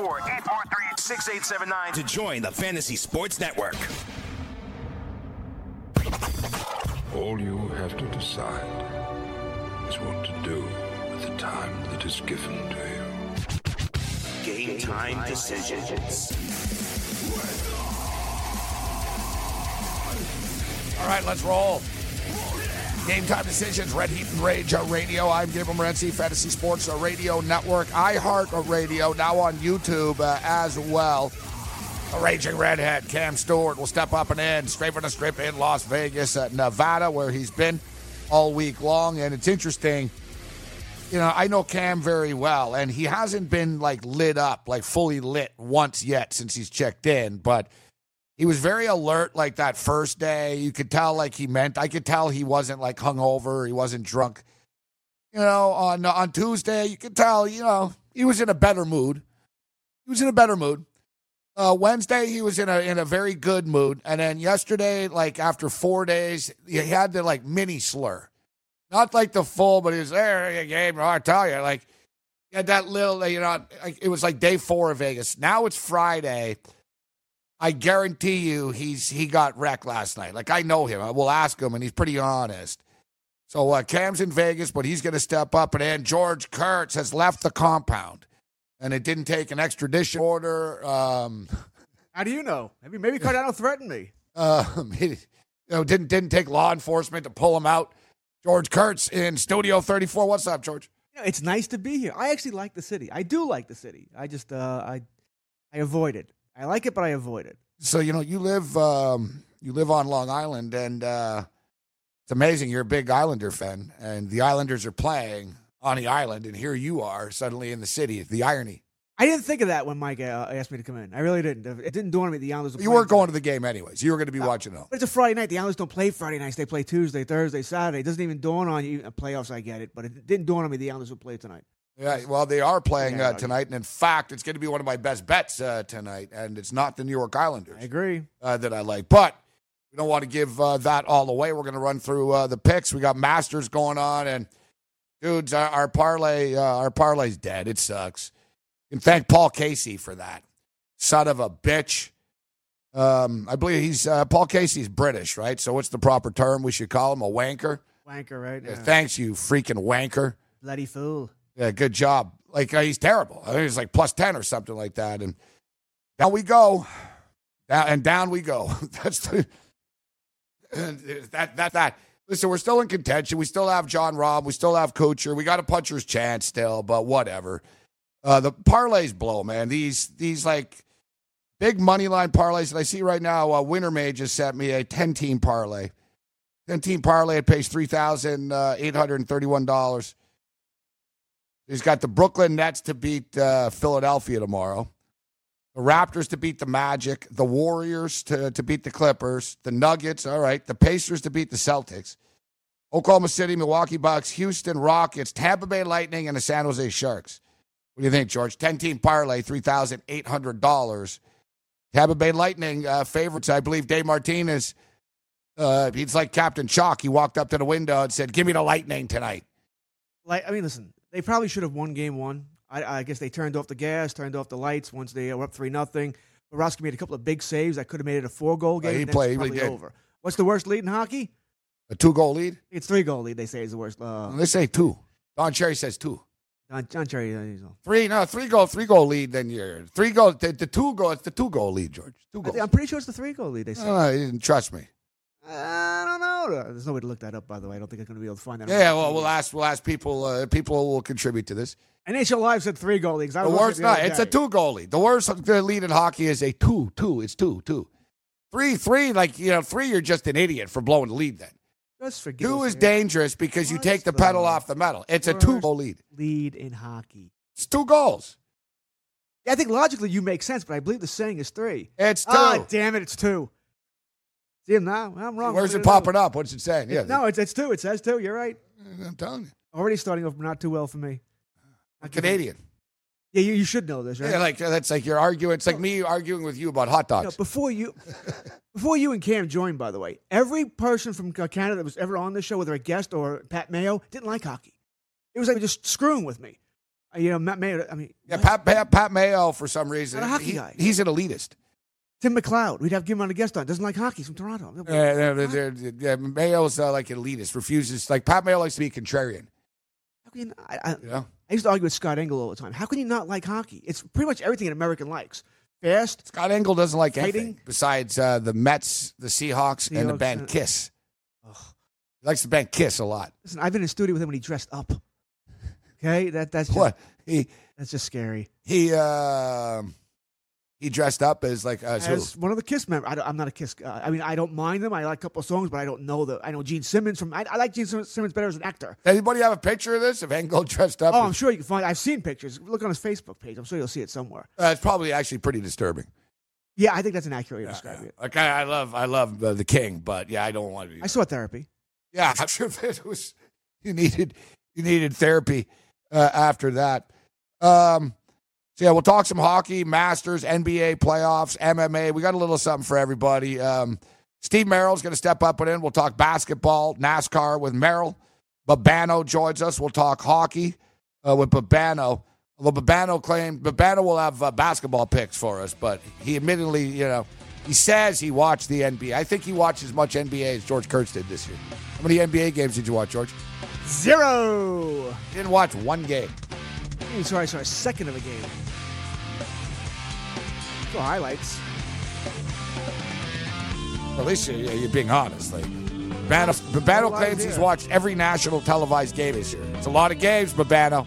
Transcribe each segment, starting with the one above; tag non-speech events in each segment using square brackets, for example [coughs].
714-843-6879 to join the Fantasy Sports Network. All you have to decide is what to do with the time that is given to you. Game time decisions. All right, let's roll. Game time decisions, Red Heat and Rage uh, Radio. I'm Gabriel Morency, Fantasy Sports uh, Radio Network, iHeart Radio, now on YouTube uh, as well. A raging redhead, Cam Stewart, will step up and in straight from the strip in Las Vegas, uh, Nevada, where he's been all week long. And it's interesting, you know, I know Cam very well, and he hasn't been like lit up, like fully lit once yet since he's checked in, but he was very alert like that first day. You could tell like he meant. I could tell he wasn't like hungover. He wasn't drunk. You know, on on Tuesday, you could tell. You know, he was in a better mood. He was in a better mood. Uh, Wednesday, he was in a in a very good mood, and then yesterday, like after four days, he had the like mini slur, not like the full, but he was there. Game, I tell you, like had that little. You know, like, it was like day four of Vegas. Now it's Friday. I guarantee you he's he got wrecked last night. Like I know him. I will ask him, and he's pretty honest. So uh, Cam's in Vegas, but he's going to step up. And then George Kurtz has left the compound, and it didn't take an extradition order. Um, [laughs] How do you know? Maybe maybe Cardano threatened me. [laughs] Uh, you know, didn't didn't take law enforcement to pull him out. George Kurtz in Studio 34. What's up, George? You know, it's nice to be here. I actually like the city. I do like the city. I just uh, I I avoid it. I like it, but I avoid it. So you know, you live um, you live on Long Island, and uh, it's amazing. You're a big Islander fan, and the Islanders are playing on the island, and here you are suddenly in the city. The irony. I didn't think of that when Mike uh, asked me to come in. I really didn't. It didn't dawn on me the Islanders. Were You weren't going to the game anyways. You were going to be watching it. But it's a Friday night. The Islanders don't play Friday nights. They play Tuesday, Thursday, Saturday. It doesn't even dawn on you. uh, Playoffs, I get it, but it didn't dawn on me the Islanders would play tonight. Yeah, well, they are playing Yeah, uh, tonight, and in fact, it's going to be one of my best bets uh, tonight, and it's not the New York Islanders. I agree. uh, that I like. But we don't want to give uh, that all away. We're going to run through uh, the picks. We got Masters going on, and dudes, our, our parlay, uh, our parlay's dead. It sucks. And thank Paul Casey for that. Son of a bitch. Um, I believe he's uh, Paul Casey's British, right? So what's the proper term we should call him? A wanker. Wanker, right? Yeah. thanks, you freaking wanker. Bloody fool. Yeah, good job. Like uh, he's terrible. I think he's like plus ten or something like that. And down we go, down and down we go. [laughs] That's the that that that. Listen, we're still in contention. We still have Jon Rahm. We still have Kuchar. We got a puncher's chance still, but whatever. Uh, the parlays blow, man. These these like big money line parlays that I see right now. Uh, Winter May just sent me a ten team parlay. Ten team parlay. It pays three thousand uh, eight hundred and thirty one dollars. He's got the Brooklyn Nets to beat uh, Philadelphia tomorrow, the Raptors to beat the Magic, the Warriors to, to beat the Clippers, the Nuggets, all right, the Pacers to beat the Celtics, Oklahoma City, Milwaukee Bucks, Houston Rockets, Tampa Bay Lightning, and the San Jose Sharks. What do you think, George? 10 team parlay, $3,800. Tampa Bay Lightning uh, favorites, I believe Dave Martinez. Uh, he's like Captain Chalk. He walked up to the window and said, Give me the Lightning tonight. Like, I mean, listen, they probably should have won game one. I, I guess they turned off the gas, turned off the lights once they were up three nothing. Bobrovsky made a couple of big saves. that could have made it a four goal game. he and played- it's he over. What's the worst lead in hockey? A two goal lead? It's three goal lead. They say is the worst. Uh, They say two. Don Cherry says two. Don, John Cherry. uh, Three, no, three goal, three goal lead. Then you're three goal. The, the two goal, it's the two goal lead, George. Two goal. I'm pretty sure it's the three goal lead. They say. No, no, you didn't trust me. I don't know. There's no way to look that up, by the way. I don't think I'm going to be able to find that. Yeah, well, we'll ask. We'll ask people. Uh, people will contribute to this. NHL Live said three goal leagues. I The worst, the no, other it's a two goalie. The worst uh, lead in hockey is a two, two. It's two, two. Three, three. Like you know, three. You're just an idiot for blowing the lead. Then Just forgive two is dangerous because you take the the pedal off the metal. It's a two goal lead. lead in hockey. It's two goals. Yeah, I think logically you make sense, but I believe the saying is three. It's two. Ah, damn it, it's two. See him now? I'm wrong. Where's it did I do? popping up? What's it saying? Yeah, No, it's it's two. It says two. You're right. I'm telling you, Already starting off not too well for me. I'm Canadian. Yeah, you, you should know this, right? Yeah, like that's like you're arguing. It's like me arguing with you about hot dogs. before you, [laughs] before you and Cam joined, by the way, every person from Canada that was ever on this show, whether a guest or Pat Mayo, didn't like hockey. It was like just screwing with me. Uh, You know, Matt Mayo. I mean, Yeah, Pat, Pat, Pat Mayo, for some reason, Not a hockey he- guy. he's an elitist. Tim McLeod. We'd have him on a guest on. Doesn't like hockey. He's from Toronto. Uh, they're- they're- yeah, Mayo's uh, like elitist, refuses. Like Pat Mayo likes to be contrarian. How can you, I, I, You know, I used to argue with Scott Engel all the time. How can you not like hockey? It's pretty much everything an American likes. Fast. Scott Engel doesn't like anything besides uh, the Mets, the Seahawks, and the band uh, Kiss. Ugh. He likes the band Kiss a lot. Listen, I've been in the studio with him when he dressed up. [laughs] Okay, that that's just, What he that's just scary. he uh, he dressed up as like as? As one of the Kiss members, I am not a Kiss guy. I mean, I don't mind them. I like a couple of songs, but I don't know the. I know Gene Simmons from. I, I like Gene Simmons better as an actor. Anybody have a picture of this of Engel [laughs] dressed up? Oh, I'm sure you can find. I've seen pictures. Look on his Facebook page. I'm sure you'll see it somewhere. uh, it's probably actually pretty disturbing. Yeah, I think that's an accurate way to describe it. Like I, I love I love uh, the King, but yeah, I don't want to be. I saw therapy. Yeah, [laughs] I'm sure that was you needed you needed therapy uh, after that. Um, so yeah, we'll talk some hockey, Masters, NBA playoffs, MMA. We got a little something for everybody. Um, Steve Merrill's going to step up and in. We'll talk basketball, NASCAR with Merrill. Babano joins us. We'll talk hockey uh, with Babano. Although Babano claimed Babano will have uh, basketball picks for us, but he admittedly, you know, he says he watched the NBA. I think he watched as much NBA as George Kurtz did this year. How many NBA games did you watch, George? Zero. Didn't watch one game. Sorry, sorry. Second of a game. Saw highlights. At least you- you're being honest. Like, Babano, Babano claims he's watched every national televised game this year. It's a lot of games, Babano.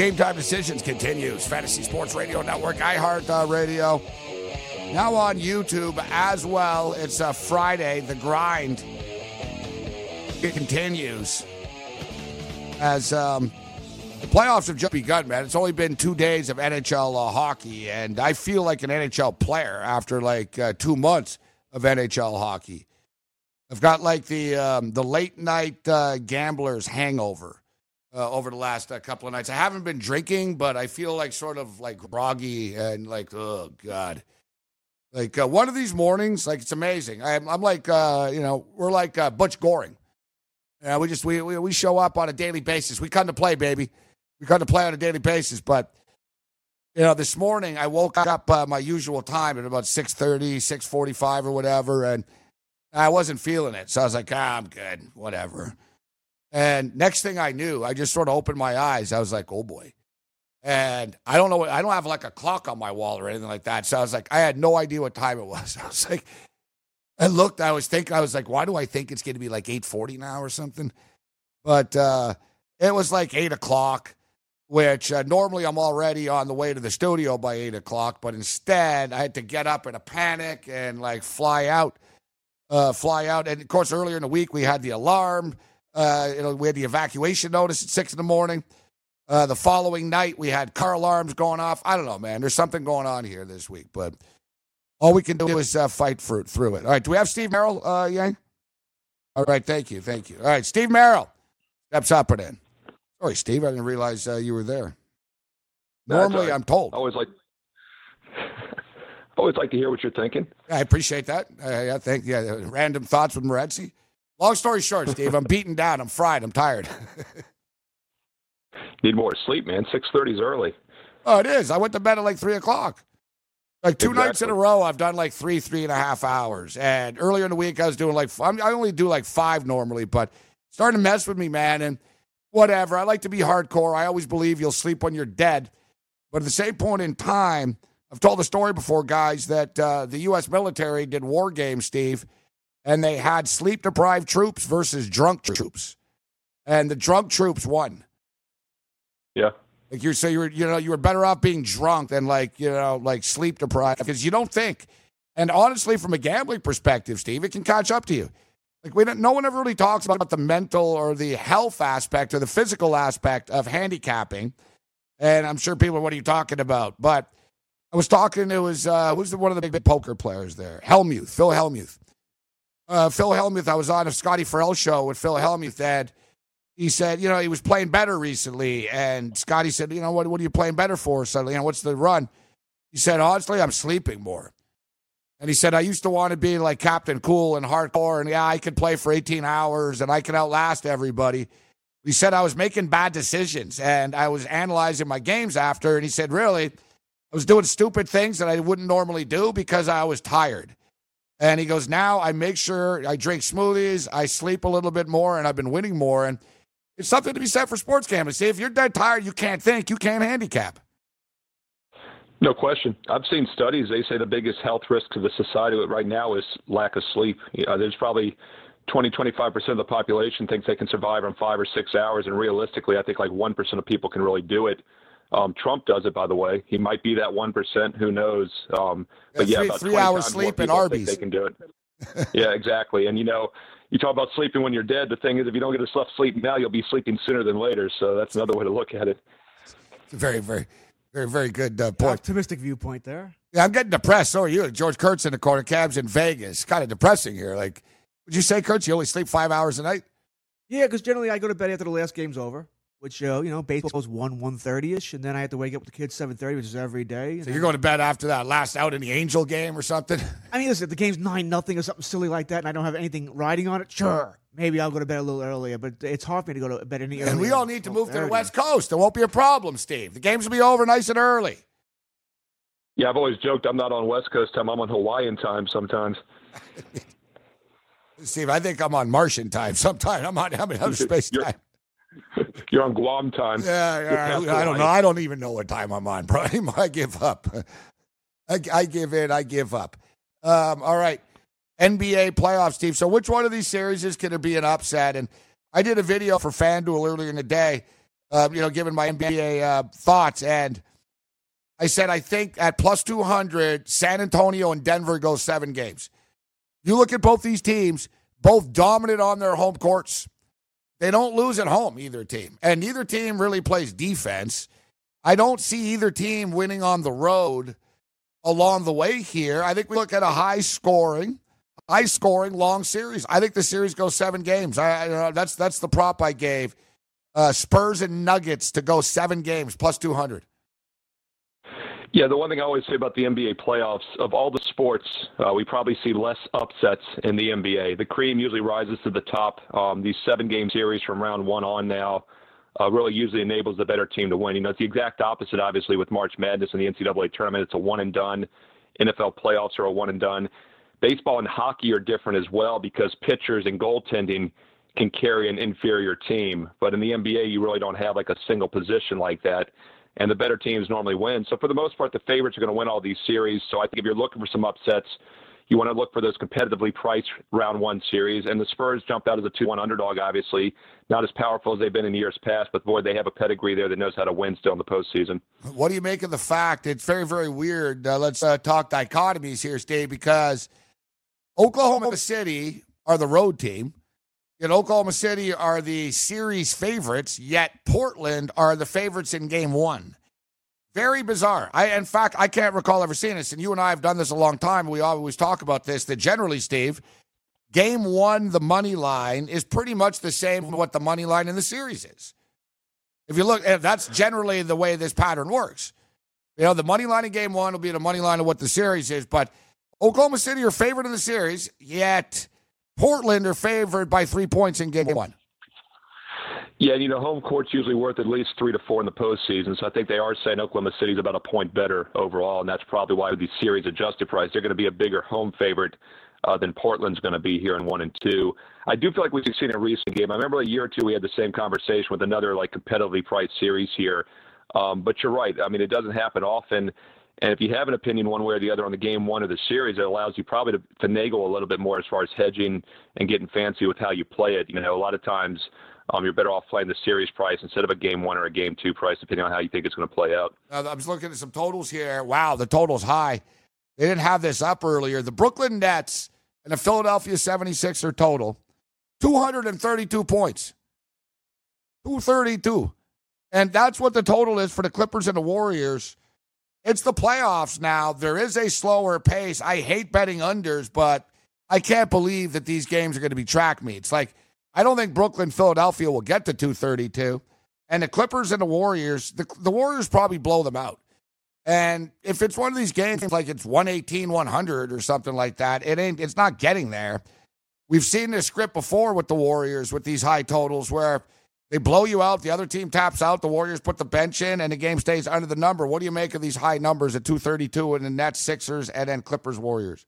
Game Time Decisions continues. Fantasy Sports Radio Network, iHeart uh, Radio. Now on YouTube as well. It's uh, Friday. The grind it continues as um, the playoffs have just begun, man. It's only been two days of NHL uh, hockey, and I feel like an NHL player after like uh, two months of NHL hockey. I've got like the um, the late night uh, gamblers hangover uh, over the last uh, couple of nights. I haven't been drinking, but I feel like sort of like groggy and like oh god. Like uh, one of these mornings, like it's amazing. I'm, I'm like, uh, you know, we're like uh, Butch Goring. Yeah, we just we, we we show up on a daily basis. We come to play, baby. We come to play on a daily basis. But you know, this morning I woke up uh, my usual time at about 6.30, 6.45 or whatever, and I wasn't feeling it. So I was like, ah, I'm good, whatever. And next thing I knew, I just sort of opened my eyes. I was like, oh boy. And I don't know I don't have like a clock on my wall or anything like that. So I was like, I had no idea what time it was. [laughs] I was like, I looked, I was thinking, I was like, why do I think it's going to be like 8.40 now or something? But uh, it was like 8 o'clock, which uh, normally I'm already on the way to the studio by 8 o'clock. But instead, I had to get up in a panic and like fly out, uh, fly out. And of course, earlier in the week, we had the alarm. Uh, you know, we had the evacuation notice at 6 in the morning. Uh, the following night, we had car alarms going off. I don't know, man. There's something going on here this week, but all we can do is uh, fight for, through it. All right, do we have Steve Merrill, uh, Yang? All right, thank you, thank you. All right, Steve Merrill steps up and in. Sorry, Steve, I didn't realize uh, you were there. Normally. I'm told. I always like [laughs] always like to hear what you're thinking. I appreciate that. Uh, yeah, thank yeah. Random thoughts with Morency. Long story short, Steve, I'm beaten down. I'm fried. I'm tired. [laughs] Need more sleep, man. Six thirty's early. oh, it is. I went to bed at like three o'clock. Like two nights in a row, I've done like three, three and a half hours. And earlier in the week, I was doing like I only do like five normally, but starting to mess with me, man. And whatever. I like to be hardcore. I always believe you'll sleep when you're dead. But at the same point in time, I've told the story before, guys, that uh, the U.S. military did war games, Steve, and they had sleep deprived troops versus drunk troops. and the drunk troops won. Yeah. Like you say, you were you know you were better off being drunk than like you know like sleep deprived because you don't think. And honestly, from a gambling perspective, Steve, it can catch up to you. Like we don't, no one ever really talks about the mental or the health aspect or the physical aspect of handicapping. And I'm sure people, are, what are you talking about? But I was talking. It was uh, who's the, one of the big, big poker players there? Hellmuth, Phil Hellmuth. Uh, Phil Hellmuth. I was on a Scotty Farrell show with Phil Hellmuth, and he said, you know, he was playing better recently. And Scotty said, you know, what, what are you playing better for suddenly? You know, what's the run? He said, honestly, I'm sleeping more. And he said, I used to want to be like Captain Cool and hardcore, and yeah, I could play for 18 hours and I could outlast everybody. He said I was making bad decisions and I was analyzing my games after. And he said, really, I was doing stupid things that I wouldn't normally do because I was tired. And he goes, now I make sure I drink smoothies, I sleep a little bit more, and I've been winning more. And it's something to be said for sports gambling. See, if you're dead tired, you can't think, you can't handicap. No question. I've seen studies. They say the biggest health risk to the society right now is lack of sleep. Uh, there's probably 20, 25% of the population thinks they can survive on five or six hours. And realistically, I think like 1% of people can really do it. Um, Trump does it, by the way. He might be that 1%. Who knows? Um, but yeah, three, about three hours sleep and Arby's. They can do it. [laughs] yeah, exactly. And, you know, you talk about sleeping when you're dead. The thing is, if you don't get a enough sleep now, you'll be sleeping sooner than later. So that's another way to look at it. It's very, very very, very good uh, point. Optimistic viewpoint there. Yeah, I'm getting depressed. So are you. George Kurtz in the corner, Cabs in Vegas. Kind of depressing here. Like, would you say, Kurtz, you only sleep five hours a night? Yeah, because generally I go to bed after the last game's over, which uh, you know baseball's one one thirty ish, and then I have to wake up with the kids seven thirty, which is every day. So you're going to bed after that last out in the Angel game or something? [laughs] I mean, listen, if the game's nine nothing or something silly like that, and I don't have anything riding on it. Sure, maybe I'll go to bed a little earlier, but it's hard for me to go to bed any earlier. And we all need to move to the West Coast. There won't be a problem, Steve. The games will be over nice and early. Yeah, I've always joked I'm not on West Coast time. I'm on Hawaiian time sometimes. [laughs] Steve, I think I'm on Martian time [laughs] sometime. I'm on I'm in outer space you're, time. [laughs] You're on Guam time. Yeah, yeah I, I, don't know. I don't even know what time I'm on, [laughs] bro. I give up. I, I give in. I give up. Um, all right. NBA playoffs, Steve. So, which one of these series is going to be an upset? And I did a video for FanDuel earlier in the day, uh, you know, giving my NBA uh, thoughts. And I said, I think at plus 200, San Antonio and Denver go seven games. You look at both these teams, both dominant on their home courts. They don't lose at home, either team. And neither team really plays defense. I don't see either team winning on the road along the way here. I think we look at a high scoring, high scoring long series. I think the series goes seven games. I, I that's that's the prop I gave. Uh, Spurs and Nuggets to go seven games plus two hundred. Yeah, the one thing I always say about the NBA playoffs, of all the sports, uh, we probably see less upsets in the NBA. The cream usually rises to the top. Um, these seven game series from round one on now uh, really usually enables the better team to win. You know, it's the exact opposite, obviously, with March Madness and the NCAA tournament. It's a one and done. NFL playoffs are a one and done. Baseball and hockey are different as well because pitchers and goaltending can carry an inferior team. But in the NBA, you really don't have like a single position like that and the better teams normally win. So for the most part, the favorites are going to win all these series. So I think if you're looking for some upsets, you want to look for those competitively priced round one series. And the Spurs jumped out as a 2 1 underdog, obviously. Not as powerful as they've been in years past, but boy, they have a pedigree there that knows how to win still in the postseason. What do you make of the fact? It's very, very weird. Uh, let's uh, talk dichotomies here, Steve, because Oklahoma City are the road team. And Oklahoma City are the series favorites, yet Portland are the favorites in game one. Very bizarre. I, in fact, I can't recall ever seeing this, and you and I have done this a long time. We always talk about this. That generally, Steve, game one, the money line is pretty much the same as what the money line in the series is. If you look, eh, that's generally the way this pattern works. You know, the money line in game one will be the money line of what the series is, but Oklahoma City are favored in the series, yet Portland are favored by three points in game one. Yeah, you know, home court's usually worth at least three to four in the postseason. So I think they are saying Oklahoma City's about a point better overall, and that's probably why these series adjusted price they're going to be a bigger home favorite uh, than Portland's going to be here in one and two. I do feel like we've seen a recent game. I remember a year or two we had the same conversation with another like competitively priced series here. Um, but you're right. I mean, it doesn't happen often. And if you have an opinion one way or the other on the game one of the series, it allows you probably to finagle a little bit more as far as hedging and getting fancy with how you play it. You know, a lot of times um, you're better off playing the series price instead of a game one or a game two price, depending on how you think it's going to play out. Uh, I'm just looking at some totals here. Wow, the total's high. They didn't have this up earlier. The Brooklyn Nets and the Philadelphia 76er total 232 points. 232. And that's what the total is for the Clippers and the Warriors. It's the playoffs now. There is a slower pace. I hate betting unders, but I can't believe that these games are going to be track meets. Like, I don't think Brooklyn, Philadelphia will get to 232. And the Clippers and the Warriors, the, the Warriors probably blow them out. And if it's one of these games like it's 118, 100 or something like that, it ain't, it's not getting there. We've seen this script before with the Warriors with these high totals where they blow you out, the other team taps out, the Warriors put the bench in, and the game stays under the number. What do you make of these high numbers at 232 and the Nets, Sixers, and then Clippers, Warriors?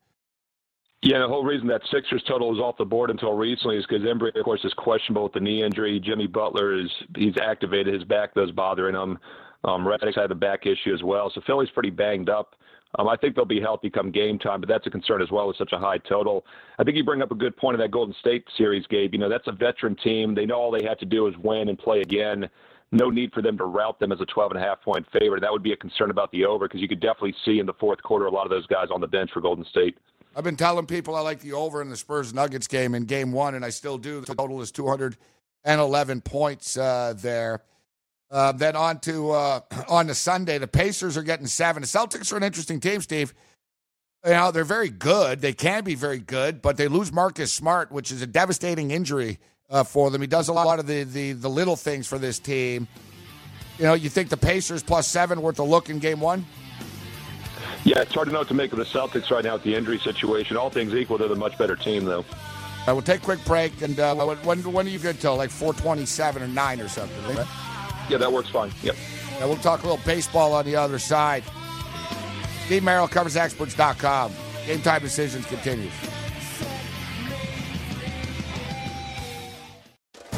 Yeah, the whole reason that Sixers total is off the board until recently is because Embiid, of course, is questionable with the knee injury. Jimmy Butler is he's activated. His back does bothering him. Um, Redick's had a back issue as well. So Philly's pretty banged up. Um, I think they'll be healthy come game time, but that's a concern as well with such a high total. I think you bring up a good point of that Golden State series, Gabe. You know, that's a veteran team. They know all they have to do is win and play again. No need for them to route them as a 12 and a half point favorite. That would be a concern about the over because you could definitely see in the fourth quarter a lot of those guys on the bench for Golden State. I've been telling people I like the over in the Spurs Nuggets game in game one, and I still do. The total is 211 points uh, there. Uh, then on to uh, [clears throat] on to Sunday, the Pacers are getting seven. The Celtics are an interesting team, Steve. You know they're very good. They can be very good, but they lose Marcus Smart, which is a devastating injury uh, for them. He does a lot of the, the the little things for this team. You know, you think the Pacers plus seven worth a look in Game One? Yeah, it's hard to know what to make of the Celtics right now with the injury situation. All things equal, they're the much better team, though. I will take a quick break, and uh, when when are you good till like four twenty seven or nine or something? Right? Yeah, that works fine. Yep. And we'll talk a little baseball on the other side. Steve Merrill covers experts.com. Game time decisions continues.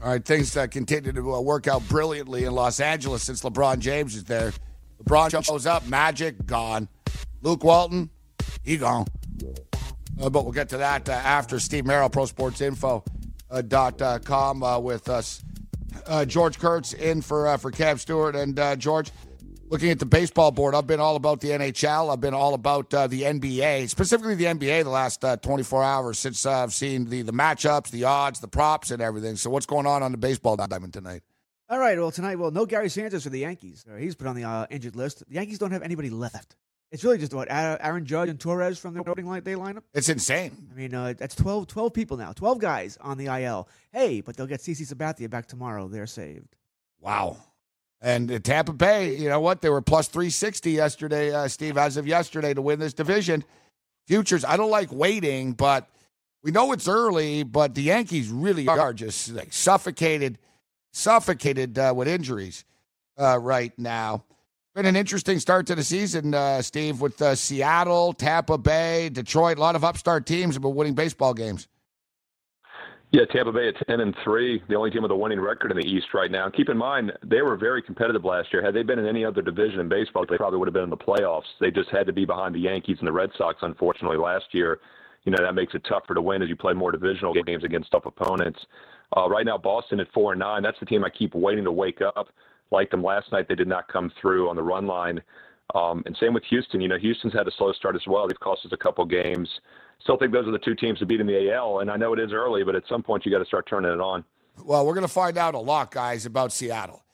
All right, things uh, continue to uh, work out brilliantly in Los Angeles since LeBron James is there. LeBron shows up, Magic gone. Luke Walton, he gone. Uh, but we'll get to that uh, after Steve Merrill, Pro Sports Info uh, uh, uh, with us. George Kurtz in for for Cam Stewart and George. Looking at the baseball board, I've been all about the NHL. I've been all about uh, the NBA, specifically the NBA, the last uh, 24 hours since uh, I've seen the the matchups, the odds, the props, and everything. So, what's going on on the baseball diamond tonight? All right. Well, tonight, well, no Gary Sanchez for the Yankees. Uh, he's put on the uh, injured list. The Yankees don't have anybody left. It's really just what Aaron Judge and Torres from the opening line day lineup. It's insane. I mean, uh, that's 12, 12 people now, twelve guys on the IL. Hey, but they'll get CC Sabathia back tomorrow. They're saved. Wow. And uh, Tampa Bay, you know what? They were plus 360 yesterday, uh, Steve, as of yesterday to win this division. Futures, I don't like waiting, but we know it's early, but the Yankees really are just like suffocated, suffocated uh, with injuries uh, right now. Been an interesting start to the season, uh, Steve, with uh, Seattle, Tampa Bay, Detroit. A lot of upstart teams have been winning baseball games. Yeah, Tampa Bay at ten and three, the only team with a winning record in the East right now. Keep in mind they were very competitive last year. Had they been in any other division in baseball, they probably would have been in the playoffs. They just had to be behind the Yankees and the Red Sox, unfortunately, last year. You know that makes it tougher to win as you play more divisional games against tough opponents. Uh, right now, Boston at four and nine. That's the team I keep waiting to wake up. Like them last night, they did not come through on the run line. Um, and same with Houston. You know, Houston's had a slow start as well. They've cost us a couple games still think those are the two teams to beat in the AL. And I know it is early, but at some point you got to start turning it on. Well, we're going to find out a lot, guys, about Seattle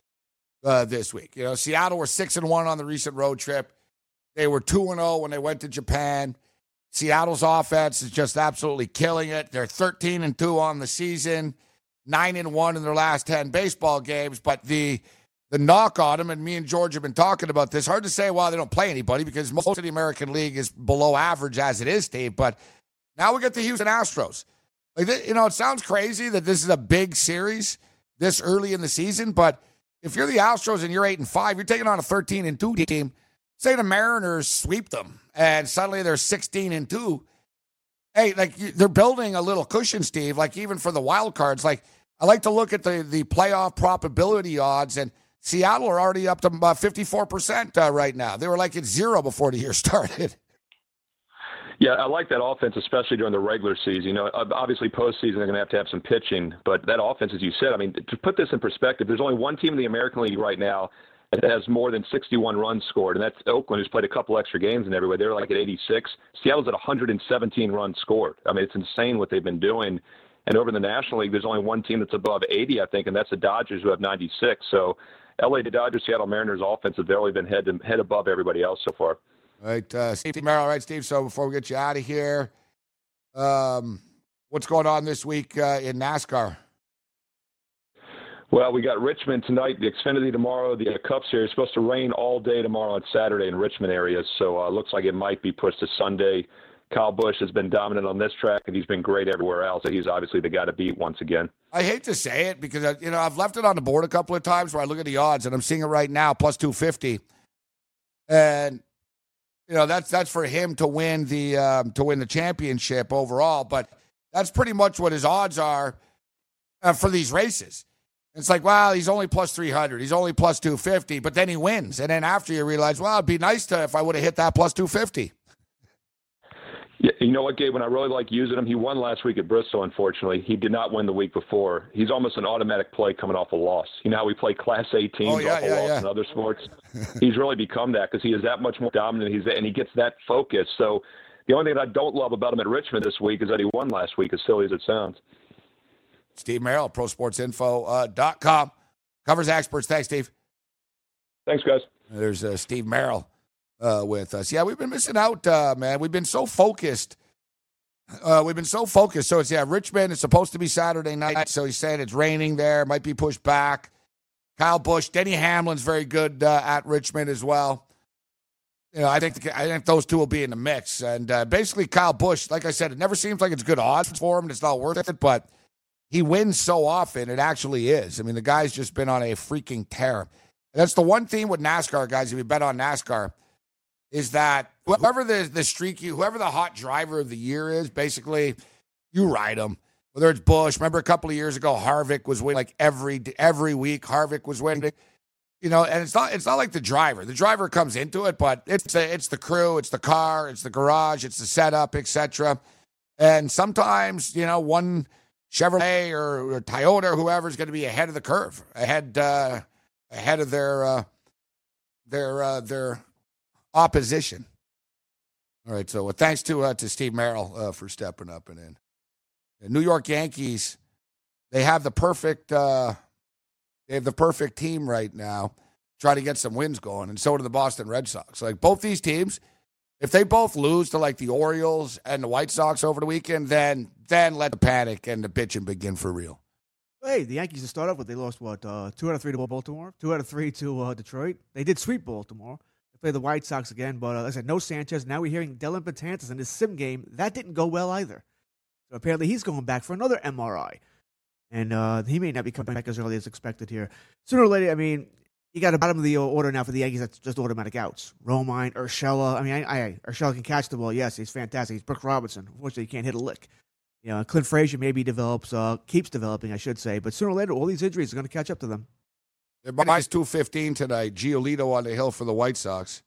uh, this week. You know, Seattle were six and one on the recent road trip. They were two and zero oh when they went to Japan. Seattle's offense is just absolutely killing it. They're thirteen and two on the season, nine and one in their last ten baseball games. But the the knock on them, and me and George have been talking about this. Hard to say why they don't play anybody because most of the American League is below average as it is, Steve. But now we get the Houston Astros. Like you know, it sounds crazy that this is a big series this early in the season, but if you're the Astros and you're eight and five, you're taking on a thirteen and two team. Say the Mariners sweep them, and suddenly they're sixteen and two. Hey, like they're building a little cushion, Steve. Like even for the wild cards, like I like to look at the the playoff probability odds, and Seattle are already up to about four percent uh, right now. They were like at zero before the year [laughs] started. Yeah, I like that offense, especially during the regular season. You know, obviously postseason they're going to have to have some pitching, but that offense, as you said, I mean, to put this in perspective, there's only one team in the American League right now that has more than 61 runs scored, and that's Oakland, who's played a couple extra games and everywhere. They're like at 86. Seattle's at 117 runs scored. I mean, it's insane what they've been doing. And over in the National League, there's only one team that's above 80, I think, and that's the Dodgers, who have 96. So, LA, Dodgers, Seattle Mariners offense have barely been head to, head above everybody else so far. All right, uh, Steve Merrill. All right, Steve. So before we get you out of here, um, what's going on this week uh, in NASCAR? Well, we got Richmond tonight, the Xfinity tomorrow, the Cup Series. supposed to rain all day tomorrow on Saturday in Richmond areas, so uh, looks like it might be pushed to Sunday. Kyle Busch has been dominant on this track, and he's been great everywhere else. So he's obviously the guy to beat once again. I hate to say it because uh, you know I've left it on the board a couple of times where I look at the odds, and I'm seeing it right now plus two fifty, and you know that's that's for him to win the um, to win the championship overall. But that's pretty much what his odds are uh, for these races. It's like, well, he's only plus 300. He's only plus 250, but then he wins. And then after you realize, well, it'd be nice to if I would have hit that plus 250. Yeah, you know what, Gabe? When I really like using him, he won last week at Bristol. Unfortunately, he did not win the week before. He's almost an automatic play coming off a loss. You know how we play Class A teams oh, yeah, off a yeah, loss yeah. in other sports. [laughs] he's really become that because he is that much more dominant. He's and he gets that focus. So the only thing that I don't love about him at Richmond this week is that he won last week. As silly as it sounds. Steve Merrill, ProSportsInfo.com, uh, covers experts. Thanks, Steve. Thanks, guys. There's uh, Steve Merrill uh, with us. Yeah, we've been missing out, uh, man. We've been so focused. Uh, we've been so focused. So it's yeah, Richmond is supposed to be Saturday night. So he's saying it's raining there, might be pushed back. Kyle Busch, Denny Hamlin's very good uh, at Richmond as well. You know, I think the, I think those two will be in the mix. And uh, basically, Kyle Busch, like I said, it never seems like it's good odds for him. It's not worth it, but he wins so often. It actually is. I mean, the guy's just been on a freaking tear. That's the one thing with NASCAR, guys. If you bet on NASCAR, is that whoever the the streaky, whoever the hot driver of the year is, basically, you ride them. Whether it's Busch, remember a couple of years ago, Harvick was winning like every every week. Harvick was winning, you know. And it's not it's not like the driver. The driver comes into it, but it's a, it's the crew, it's the car, it's the garage, it's the setup, etc. And sometimes you know one Chevrolet or, or Toyota or whoever is going to be ahead of the curve, ahead uh, ahead of their uh, their uh, their opposition. All right, so well, thanks to uh, to Steve Merrill uh, for stepping up and in. The New York Yankees, they have the perfect uh, they have the perfect team right now, trying to get some wins going, and so do the Boston Red Sox. Like both these teams, if they both lose to like the Orioles and the White Sox over the weekend, then then let the panic and the bitching begin for real. Hey, the Yankees to start off with, they lost what uh, two out of three to Baltimore, two out of three to uh, Detroit. They did sweep Baltimore play the White Sox again. But uh, like I said, no Sanchez. Now we're hearing Dellin Betances in his sim game. That didn't go well either. So apparently he's going back for another MRI. And uh, he may not be coming back as early as expected here. Sooner or later, I mean, you got a bottom of the order now for the Yankees. That's just automatic outs. Romine, Urshela. I mean, I, I, Urshela can catch the ball. Yes, he's fantastic. He's Brooks Robinson. Unfortunately, he can't hit a lick. You know, Clint Frazier maybe develops, uh, keeps developing, I should say. But sooner or later, all these injuries are going to catch up to them. They're minus 215 tonight. Giolito on the hill for the White Sox.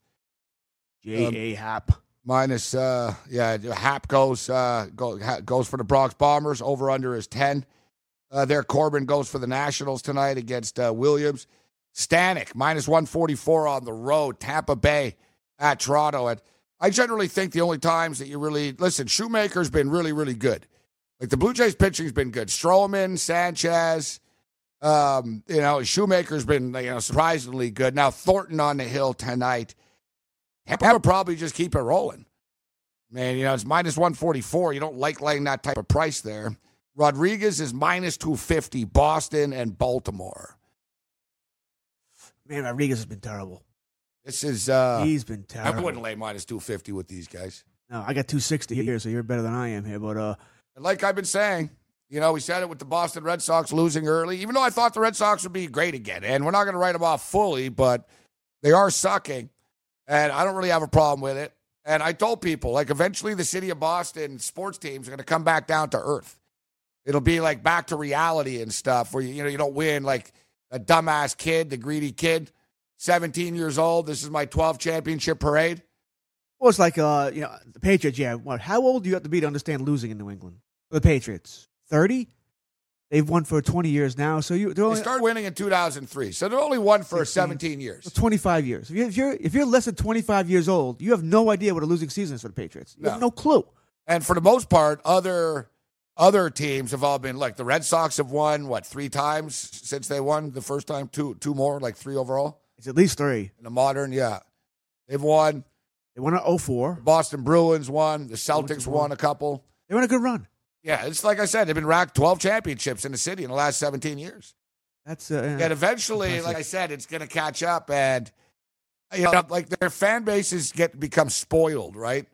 J. A. Um, Happ. Minus, uh, yeah, Happ goes, uh, go, goes for the Bronx Bombers. Over under is 10. Uh, there, Corbin goes for the Nationals tonight against uh, Williams. Stanek, minus 144 on the road. Tampa Bay at Toronto. And I generally think the only times that you really, listen, Shoemaker's been really, really good. Like the Blue Jays pitching's been good. Stroman, Sanchez, um, you know, Shoemaker's been you know surprisingly good. Now Thornton on the hill tonight. I would probably just keep it rolling. Man, you know, it's minus 144. You don't like laying that type of price there. Rodriguez is minus 250, Boston and Baltimore. Man, Rodriguez has been terrible. This is. uh He's been terrible. I wouldn't lay minus two fifty with these guys. No, I got 260 here, so you're better than I am here. But uh, like I've been saying, you know, we said it with the Boston Red Sox losing early, even though I thought the Red Sox would be great again. And we're not going to write them off fully, but they are sucking. And I don't really have a problem with it. And I told people, like, eventually the city of Boston sports teams are going to come back down to earth. It'll be like back to reality and stuff where, you, know, you don't win like a dumbass kid, the greedy kid, 17 years old. This is my 12th championship parade. well, it's like uh, you know, the Patriots. Yeah? How old do you have to be to understand losing in New England? The Patriots, 30. They've won for 20 years now, so you they're They started winning in 2003. So they're only won for 16. 17 years. 25 years. If you're, if you're if you're less than 25 years old, you have no idea what a losing season is for the Patriots. You have No. no clue. And for the most part, other other teams have all been like the Red Sox have won what three times since they won the first time, two two more, like three overall It's at least three. in the modern. Yeah, they've won. They won at 04. Boston Bruins won. The Celtics won won. a couple. They were on a good run. Yeah, it's like I said, they've been racked twelve championships in the city in the last seventeen years. That's uh, And eventually, Impressive. like I said, it's going to catch up, and you know, like their fan bases get become spoiled, right?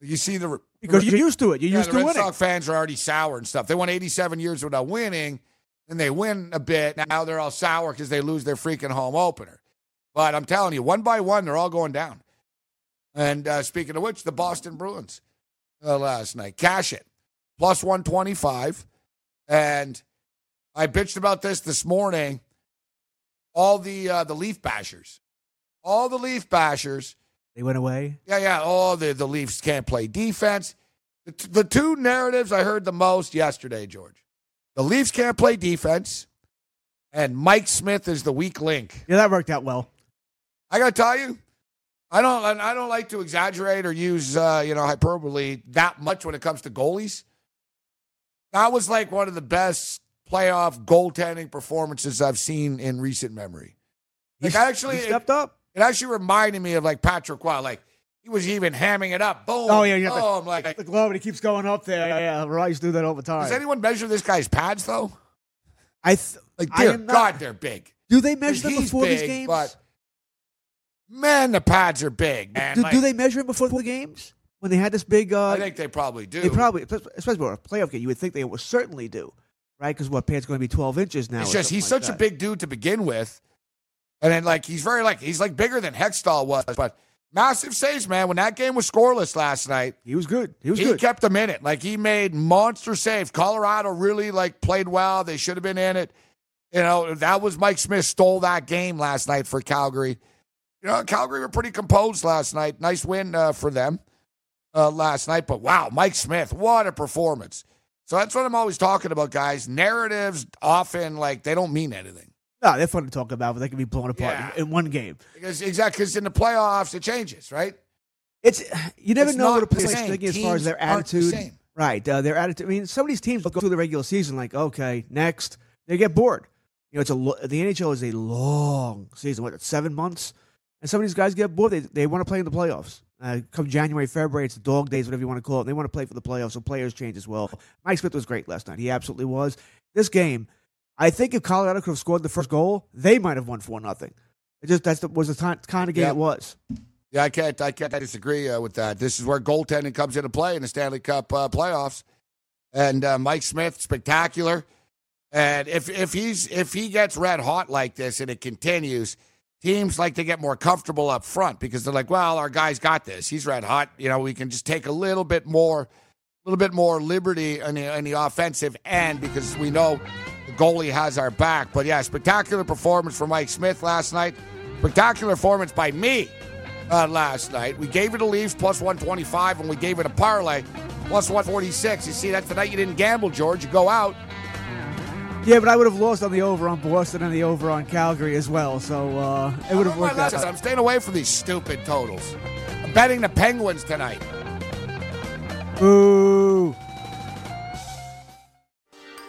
You see the because you're used to it. You're Yeah, used the to Red winning. Sox fans are already sour and stuff. They won 87 years without winning, and they win a bit. Now they're all sour because they lose their freaking home opener. But I'm telling you, one by one, they're all going down. And uh, speaking of which, the Boston Bruins uh, last night cash it plus 125, and I bitched about this this morning. All the uh, the Leaf bashers, all the Leaf bashers They went away. yeah, yeah. All the, the Leafs can't play defense. The, t- the two narratives I heard the most yesterday, George. The Leafs can't play defense, and Mike Smith is the weak link. Yeah, that worked out well. I got to tell you, I don't I don't like to exaggerate or use uh, you know hyperbole that much when it comes to goalies. That was like one of the best playoff goaltending performances I've seen in recent memory. Like He- actually, he it- stepped up. it actually reminded me of like Patrick Roy. Like he was even hamming it up. Boom. Oh, yeah, yeah. Oh, I'm like, The glove and he keeps going up there. Yeah, yeah. Rice do that all the time. does anyone measure this guy's pads though? I th- Like, dear not- God, they're big. do they measure them before these games? But man, the pads are big. Man, do, Like, do they measure him before the games when they had this big? Uh, I think they probably do. they probably, especially for a playoff game, you would think they would certainly do, right? Because what pants going to be 12 inches now? It's just he's like such a big dude to begin with, and then like he's very like he's like bigger than Hextall was, but massive saves, man. When that game was scoreless last night, He was good. He was he good. kept them in it. Like he made monster saves. Colorado really like played well. They should have been in it. You know, that was Mike Smith stole that game last night for Calgary. You know, Calgary were pretty composed last night. Nice win uh, for them uh, last night. But wow, Mike Smith, what a performance. So that's what I'm always talking about, guys. Narratives often like they don't mean anything. no, they're fun to talk about, but they can be blown apart Yeah. in, in one game. Because exactly because in the playoffs it changes, right? It's you never It's know what a player's same. thinking as far as their aren't the attitude. Right, uh, their attitude. I mean, some of these teams will go through the regular season like, okay, next they get bored. You know, it's a the NHL is a long season. What seven months? And some of these guys get bored. They they want to play in the playoffs. Uh, come January, February, it's the dog days, whatever you want to call it. They want to play for the playoffs, so players change as well. Mike Smith was great last night. He absolutely was. This game, I think if Colorado could have scored the first goal, they might have won four nothing. It just that's the, was the time, kind of game Yeah. it was. Yeah, I can't. I can't disagree uh, with that. This is where goaltending comes into play in the Stanley Cup uh, playoffs. And uh, Mike Smith, spectacular. And if if he's if he gets red hot like this and it continues, teams like to get more comfortable up front because they're like, well, our guy's got this. He's red hot. You know, we can just take a little bit more, a little bit more liberty in the, the offensive end because we know the goalie has our back. But yeah, spectacular performance for Mike Smith last night. Spectacular performance by me uh, last night. We gave it a Leafs plus 125, and we gave it a parlay plus 146. You see, that's the night you didn't gamble, George. You go out. Yeah, but I would have lost on the over on Boston and the over on Calgary as well. So uh, it would have worked out. I'm staying away from these stupid totals. I'm betting the Penguins tonight. Boo.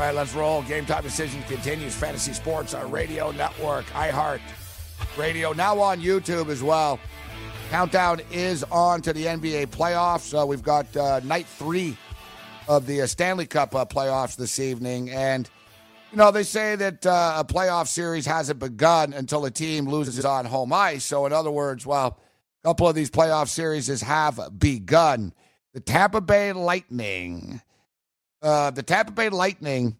All right, let's roll. Game time decision continues. Fantasy Sports, our radio network, iHeart Radio, now on YouTube as well. Countdown is on to the NBA playoffs. Uh, we've got uh, night three of the uh, Stanley Cup uh, playoffs this evening. And, you know, they say that uh, a playoff series hasn't begun until a team loses on home ice. So, in other words, well, a couple of these playoff series have begun. The Tampa Bay Lightning uh, the Tampa Bay Lightning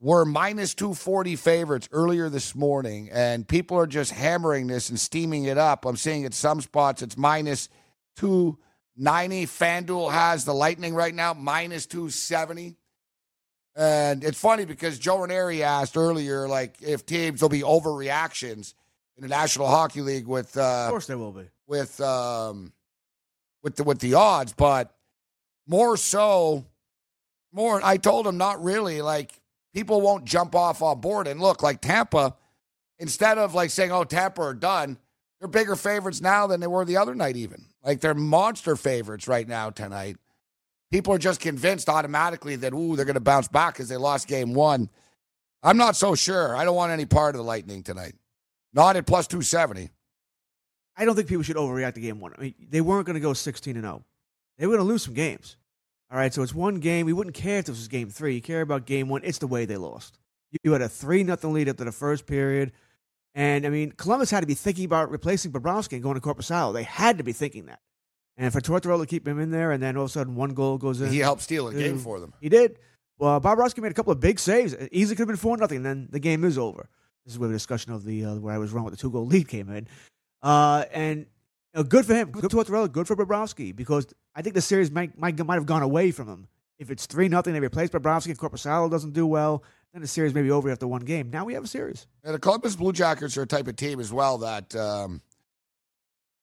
were minus 240 favorites earlier this morning, and people are just hammering this and steaming it up. I'm seeing at some spots it's minus 290. FanDuel has the Lightning right now, minus 270. And it's funny because Joe Ranieri asked earlier, like, if teams will be overreactions in the National Hockey League with, uh, Of course, they will be. with, um, with the with the odds, but more so more. I told him not really. Like people won't jump off on board and look like Tampa. Instead of like saying, "Oh, Tampa are done," they're bigger favorites now than they were the other night. Even like they're monster favorites right now tonight. People are just convinced automatically that ooh they're going to bounce back because they lost game one. I'm not so sure. I don't want any part of the Lightning tonight. Not at plus two seventy. I don't think people should overreact to game one. I mean, they weren't going to go 16 and 0. They were going to lose some games. All right, so it's one game. We wouldn't care if this was game three. You care about game one. It's the way they lost. You had a 3 nothing lead after the first period. And, I mean, Columbus had to be thinking about replacing Bobrovsky and going to Korpisalo. They had to be thinking that. And for Tortorella to keep him in there, and then all of a sudden one goal goes in. He helped steal a game for them. He did. Well, Bobrovsky made a couple of big saves. It easily could have been 4 nothing. then the game is over. This is where the discussion of the uh, where I was wrong with the two goal lead came in. Uh, and know, good for him. Good for Tortorella. Good for Bobrovsky because I think the series might, might, might have gone away from him. If it's 3 nothing, they replace Bobrovsky, and Korpisalo doesn't do well, then the series may be over after one game. Now we have a series. And the Columbus Blue Jackets are a type of team as well that um,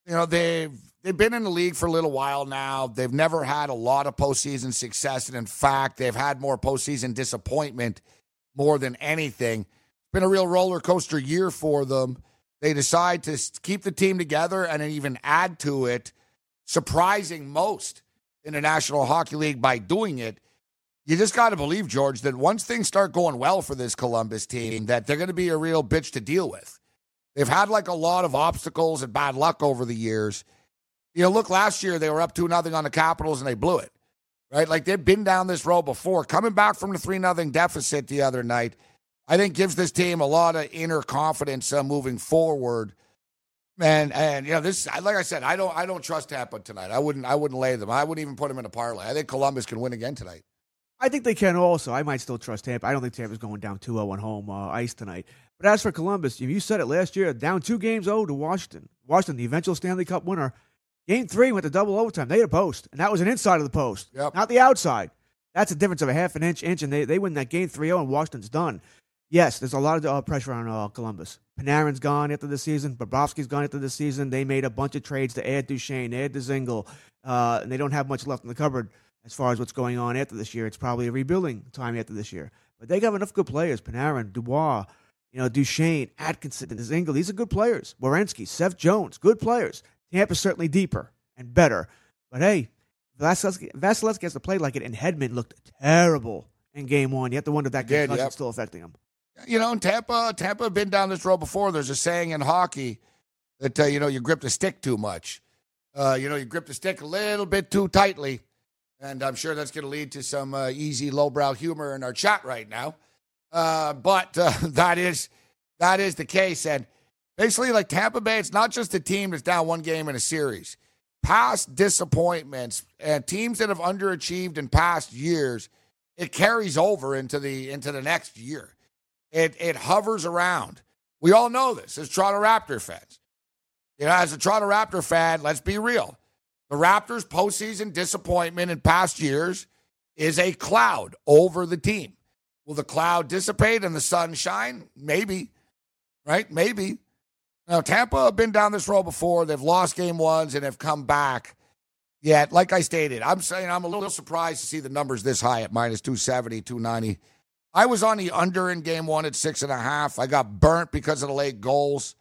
you know they've they've been in the league for a little while now. They've never had a lot of postseason success, and in fact, they've had more postseason disappointment more than anything. It's been a real roller coaster year for them. They decide to keep the team together and then even add to it, surprising most in the National Hockey League by doing it. You just got to believe, George, that once things start going well for this Columbus team, that they're going to be a real bitch to deal with. They've had like a lot of obstacles and bad luck over the years. You know, look, last year they were up 2 nothing on the Capitals and they blew it, right? Like they've been down this road before. Coming back from the 3 nothing deficit the other night, I think gives this team a lot of inner confidence uh, moving forward. And and you know this, like I said, I don't I don't trust Tampa tonight. I wouldn't I wouldn't lay them. I wouldn't even put them in a parlay. I think Columbus can win again tonight. I think they can also. I might still trust Tampa. I don't think Tampa's going down 2 0 on home uh, ice tonight. But as for Columbus, you said it last year, down two games 0 to Washington. Washington, the eventual Stanley Cup winner. Game three went to double overtime. They had a post, and that was an inside of the post, Yep. not the outside. That's a difference of a half an inch, inch, and they, they win that game 3 0, and Washington's done. Yes, there's a lot of uh, pressure on uh, Columbus. Panarin's gone after the season. Bobrovsky's gone after the season. They made a bunch of trades to add Duchene, add Dzingel, uh, and they don't have much left in the cupboard as far as what's going on after this year. It's probably a rebuilding time after this year. But they got enough good players. Panarin, Dubois, you know, Duchene, Atkinson, Dzingel. These are good players. Werenski, Seth Jones, good players. Tampa's certainly deeper and better. But hey, Vasilevskiy, Vasilevskiy has to play like it, and Hedman looked terrible in game one. You have to wonder if that Did, concussion's yep. still affecting him. You know, Tampa, Tampa been down this road before. There's a saying in hockey that uh, you know you grip the stick too much. Uh, you know, you grip the stick a little bit too tightly, and I'm sure that's going to lead to some uh, easy lowbrow humor in our chat right now. Uh, but uh, [laughs] that is that is the case, and basically, like Tampa Bay, it's not just a team that's down one game in a series. Past disappointments and teams that have underachieved in past years, it carries over into the into the next year. It it hovers around. We all know this as Toronto Raptor fans. You know, as a Toronto Raptor fan, let's be real. The Raptors' postseason disappointment in past years is a cloud over the team. Will the cloud dissipate and the sun shine? Maybe, right? Maybe. Now, Tampa have been down this road before. They've lost game ones and have come back. Yet, like I stated, I'm saying I'm a little surprised to see the numbers this high at minus 270, 290. I was on the under in game one at six and a half. I got burnt because of the late goals.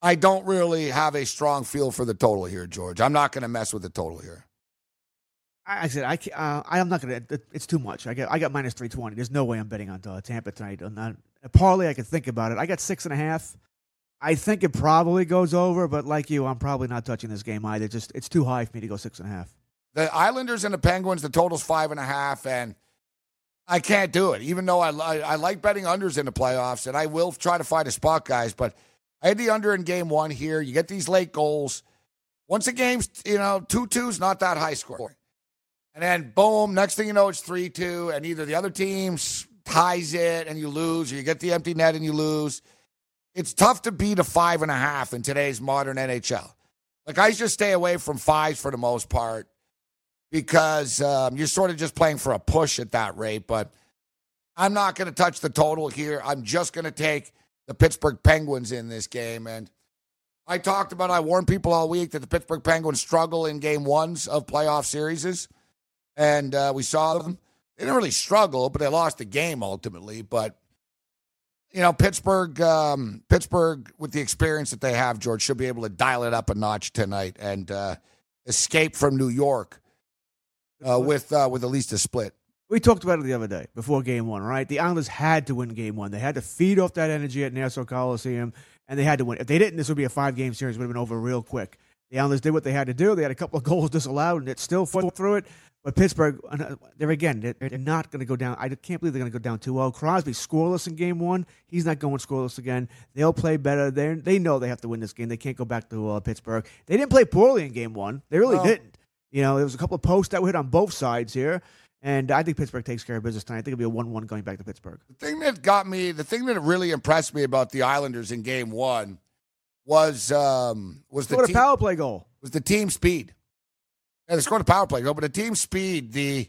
I don't really have a strong feel for the total here, George. I'm not going to mess with the total here. I said I uh, I'm not gonna. It's too much. I got I got minus three twenty. There's no way I'm betting on uh, Tampa tonight. On that parlay, I could think about it. I got six and a half. I think it probably goes over, but like you, I'm probably not touching this game either. Just it's too high for me to go six and a half. The Islanders and the Penguins, the total's five and a half, and I can't do it. Even though I, I, I like betting unders in the playoffs, and I will try to find a spot, guys. But I had the under in game one here. You get these late goals. Once a game's you know two twos, not that high scoring. And then boom, next thing you know, it's 3 2, and either the other team ties it and you lose, or you get the empty net and you lose. It's tough to beat a five and a half in today's modern NHL. Like, I just stay away from fives for the most part because um, you're sort of just playing for a push at that rate. But I'm not going to touch the total here. I'm just going to take the Pittsburgh Penguins in this game. And I talked about, I warned people all week that the Pittsburgh Penguins struggle in game ones of playoff series and uh, we saw them. They didn't really struggle, but they lost the game ultimately. But you know, Pittsburgh, um, Pittsburgh, with the experience that they have, George should be able to dial it up a notch tonight and uh, escape from New York uh, with uh, with at least a split. We talked about it the other day before Game One, right? The Islanders had to win Game One. They had to feed off that energy at Nassau Coliseum, and they had to win. If they didn't, this would be a five game series. Would have been over real quick. The Islanders did what they had to do. They had a couple of [laughs] goals disallowed, and it still fought through it. But Pittsburgh, uh, they're again, they're, not going to go down. I can't believe they're going to go down 2 0. Crosby scoreless in game one. He's not going scoreless again. They'll play better. They they know they have to win this game. They can't go back to uh, Pittsburgh. They didn't play poorly in game one. They really didn't. You know, there was a couple of posts that were hit on both sides here. And I think Pittsburgh takes care of business tonight. I think it'll be a 1 1 going back to Pittsburgh. The thing that got me, the thing that really impressed me about the Islanders in game one was um, was the, team, power play goal. Was the team speed. Yeah, they scored a power play goal, but the team speed, the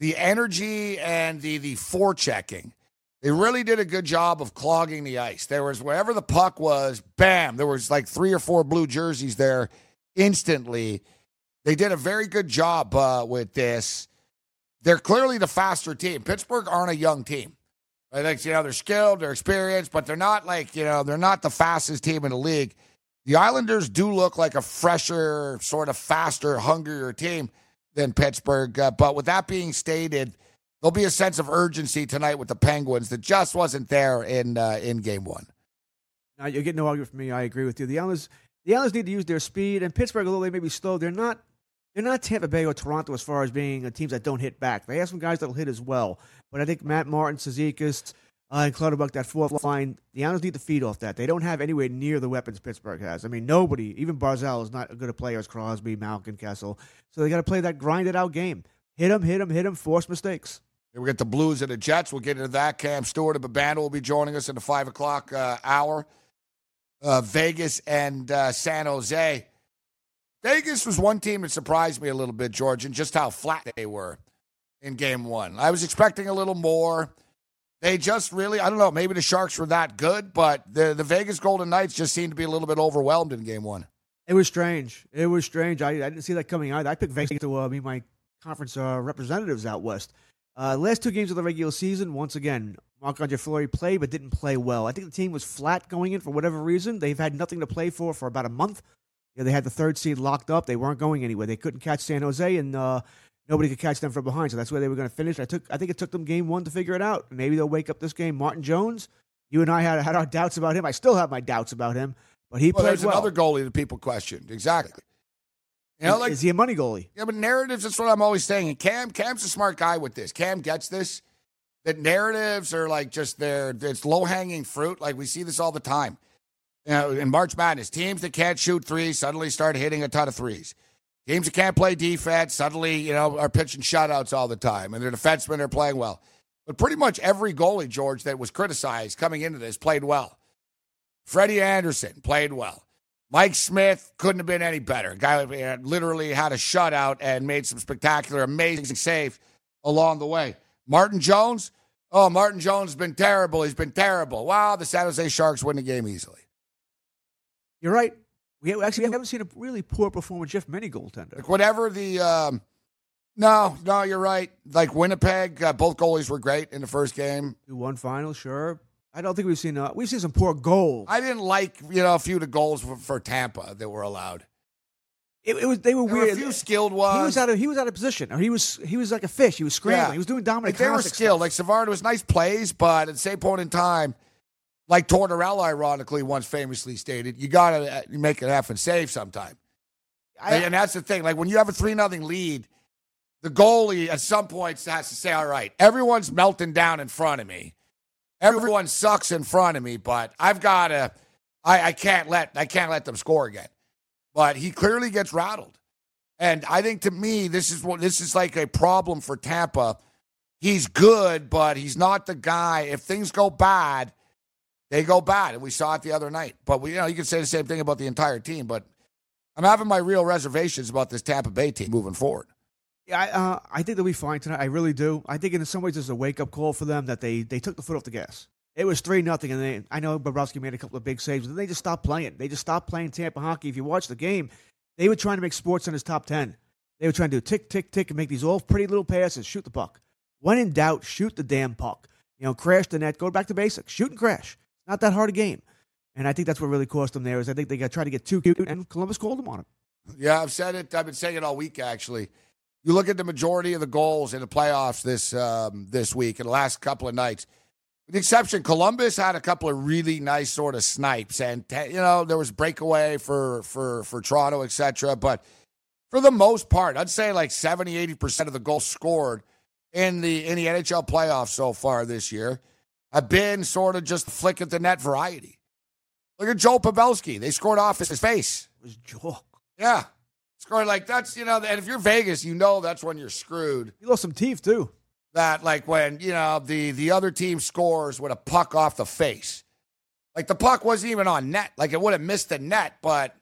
the energy and the the forechecking, they really did a good job of clogging the ice. There was wherever the puck was, bam, there was like three or four blue jerseys there instantly. They did a very good job uh, with this. They're clearly the faster team. Pittsburgh aren't a young team. I think you know they're skilled, they're experienced, but they're not like you know they're not the fastest team in the league. The Islanders do look like a fresher, sort of faster, hungrier team than Pittsburgh. Uh, but with that being stated, there'll be a sense of urgency tonight with the Penguins that just wasn't there in uh, in Game One. Now you get no argument from me. I agree with you. The Islanders, the Islanders need to use their speed, and Pittsburgh, although they may be slow, they're not. They're not Tampa Bay or Toronto as far as being teams that don't hit back. They have some guys that'll hit as well. But I think Matt Martin, Cizikas, uh, and Clutterbuck, that fourth line, the Islanders need to feed off that. They don't have anywhere near the weapons Pittsburgh has. I mean, nobody, even Barzal, is not as good a player as Crosby, Malkin, Kessel. So they got to play that grinded out game. Hit them, hit them, hit them, force mistakes. we get the Blues and the Jets. We'll get into that. Cam Stewart of Babano will be joining us in the 5 o'clock uh, hour. Uh, Vegas and uh, San Jose. Vegas was one team that surprised me a little bit, George, and just how flat they were in game one. I was expecting a little more. They just really, I don't know, maybe the Sharks were that good, but the, the Vegas Golden Knights just seemed to be a little bit overwhelmed in game one. It was strange. It was strange. I, I didn't see that coming either. I picked Vegas to uh, be my conference uh, representatives out west. Uh, last two games of the regular season, once again, Marc Andre Fleury played but didn't play well. I think the team was flat going in for whatever reason. They've had nothing to play for for about a month. Yeah, they had the third seed locked up. They weren't going anywhere. They couldn't catch San Jose, and uh, nobody could catch them from behind. So that's where they were going to finish. I took, I think it took them game one to figure it out. Maybe they'll wake up this game. Martin Jones, you and I had had our doubts about him. I still have my doubts about him, but he well, played there's well. another goalie that people questioned. Exactly. You know, like, is he a money goalie? Yeah, but narratives. That's what I'm always saying. And Cam, Cam's a smart guy with this. Cam gets this. That narratives are like just there. It's low hanging fruit. Like we see this all the time. Know, in March Madness, teams that can't shoot threes suddenly start hitting a ton of threes. Teams that can't play defense suddenly, you know, are pitching shutouts all the time, and their defensemen are playing well. But pretty much every goalie, George, that was criticized coming into this played well. Freddie Andersen played well. Mike Smith couldn't have been any better. Guy uh, literally had a shutout and made some spectacular, amazing saves along the way. Martin Jones, oh, Martin Jones has been terrible. He's been terrible. Wow, the San Jose Sharks win the game easily. You're right. We actually haven't seen a really poor performance Jeff many goaltender. Like whatever the um, no, no, you're right. Like Winnipeg, uh, both goalies were great in the first game. One final, sure. I don't think we've seen uh, we've seen some poor goals. I didn't like you know a few of the goals for, for Tampa that were allowed. It, it was they were There weird. were a few skilled ones. He was out of he was out of position, or he was he was like a fish. He was scrambling. Yeah. He was doing Dominic. Like they were skilled. stuff. Like Savard was nice plays, but at the same point in time, like Tortorella ironically once famously stated, you gotta uh, make it effing save sometime. I- and that's the thing. Like when you have a three nothing lead, the goalie at some points has to say, "All right, everyone's melting down in front of me. Everyone sucks in front of me, but I've got to. I, I can't let I can't let them score again." But he clearly gets rattled, and I think to me this is what this is like a problem for Tampa. He's good, but he's not the guy. If things go bad, they go bad, and we saw it the other night. But we, you know, you can say the same thing about the entire team. But I'm having my real reservations about this Tampa Bay team moving forward. Yeah, I, uh, I think they'll be fine tonight. I really do. I think in some ways it's a wake up call for them that they, they took the foot off the gas. It was three nothing, and they, I know Bobrovsky made a couple of big saves, but then they just stopped playing. They just stopped playing Tampa hockey. If you watch the game, they were trying to make SportsCenter top ten. They were trying to do tick tick tick and make these all pretty little passes, shoot the puck. When in doubt, shoot the damn puck. You know, crash the net, go back to basics, shoot and crash. Not that hard a game, and I think that's what really cost them there. Is I think they got tried to get too cute, and Columbus called them on it. Yeah, I've said it. I've been saying it all week. Actually, you look at the majority of the goals in the playoffs this um, this week in the last couple of nights. With the exception, Columbus had a couple of really nice sort of snipes, and you know there was breakaway for for for Toronto, etc. But for the most part, I'd say like 70, 80 percent of the goals scored in the in the NHL playoffs so far this year have been sort of just flick at the net variety. Look at Joe Pavelski; they scored off his face. It was joke. Yeah. Scoring like that's, you know, and if you're Vegas, you know that's when you're screwed. He lost some teeth too. That like when, you know, the the other team scores with a puck off the face. Like the puck wasn't even on net. Like it would have missed the net, but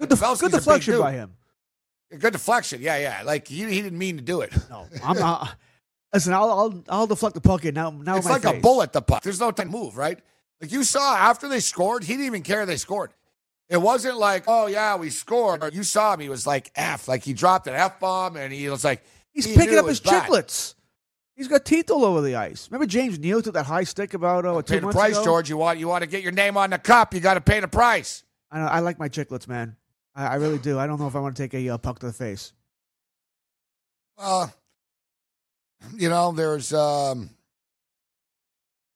Good, def- good deflection by him. Good deflection. Yeah, yeah. Like he, he didn't mean to do it. No, I'm not. [laughs] Listen, I'll, I'll I'll deflect the puck in now. Now it's like a face. bullet the puck. There's no time to move, right? Like you saw after they scored, he didn't even care they scored. It wasn't like, oh yeah, we scored. You saw him; he was like F, like he dropped an F bomb, and he was like, He's he picking up his bad. chiclets. He's got teeth all over the ice. Remember James Neal took that high stick about uh, two Pay the price, ago? George. You want you want to get your name on the cup. You got to pay the price. I, I like my chiclets, man. I, I really do. I don't know if I want to take a uh, puck to the face. Well, you know, there's um,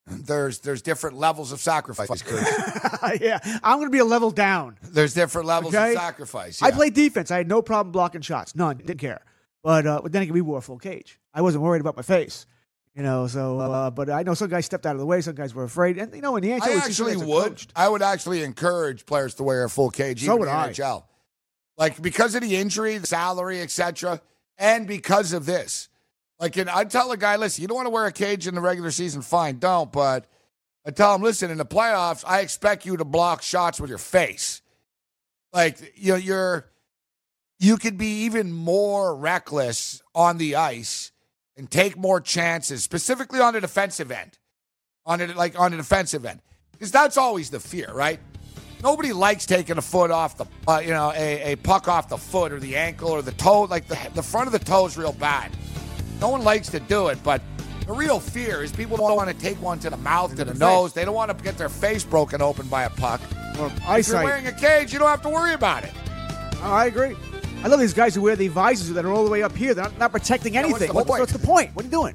there's there's different levels of sacrifice. [laughs] [laughs] Yeah, I'm going to be a level down. there's different levels Okay. of sacrifice. I yeah. played defense. I had no problem blocking shots. None. Didn't care. But, uh, but then again, we wore a full cage. I wasn't worried about my face. You know, so uh, but I know some guys stepped out of the way. Some guys were afraid, and you know, in the NHL, I it's actually would. coached. I would actually encourage players to wear a full cage. So even would in the I. NHL. Like because of the injury, the salary, etc., and because of this. Like, and I tell a guy, listen, you don't want to wear a cage in the regular season, fine, don't. But I tell him, listen, in the playoffs, I expect you to block shots with your face. Like, you know, you're you could be even more reckless on the ice and take more chances, specifically on the defensive end. On it, like on the defensive end, because that's always the fear, right? Nobody likes taking a foot off the, uh, you know, a, a puck off the foot or the ankle or the toe. Like the the front of the toe is real bad. No one likes to do it, but the real fear is people don't want to take one to the mouth, to the, the nose. They don't want to get their face broken open by a puck. Or If you're wearing a cage, you don't have to worry about it. Oh, I agree. I love these guys who wear the visors that are all the way up here. They're not, not protecting what's anything. the What- what's the point? What are you doing?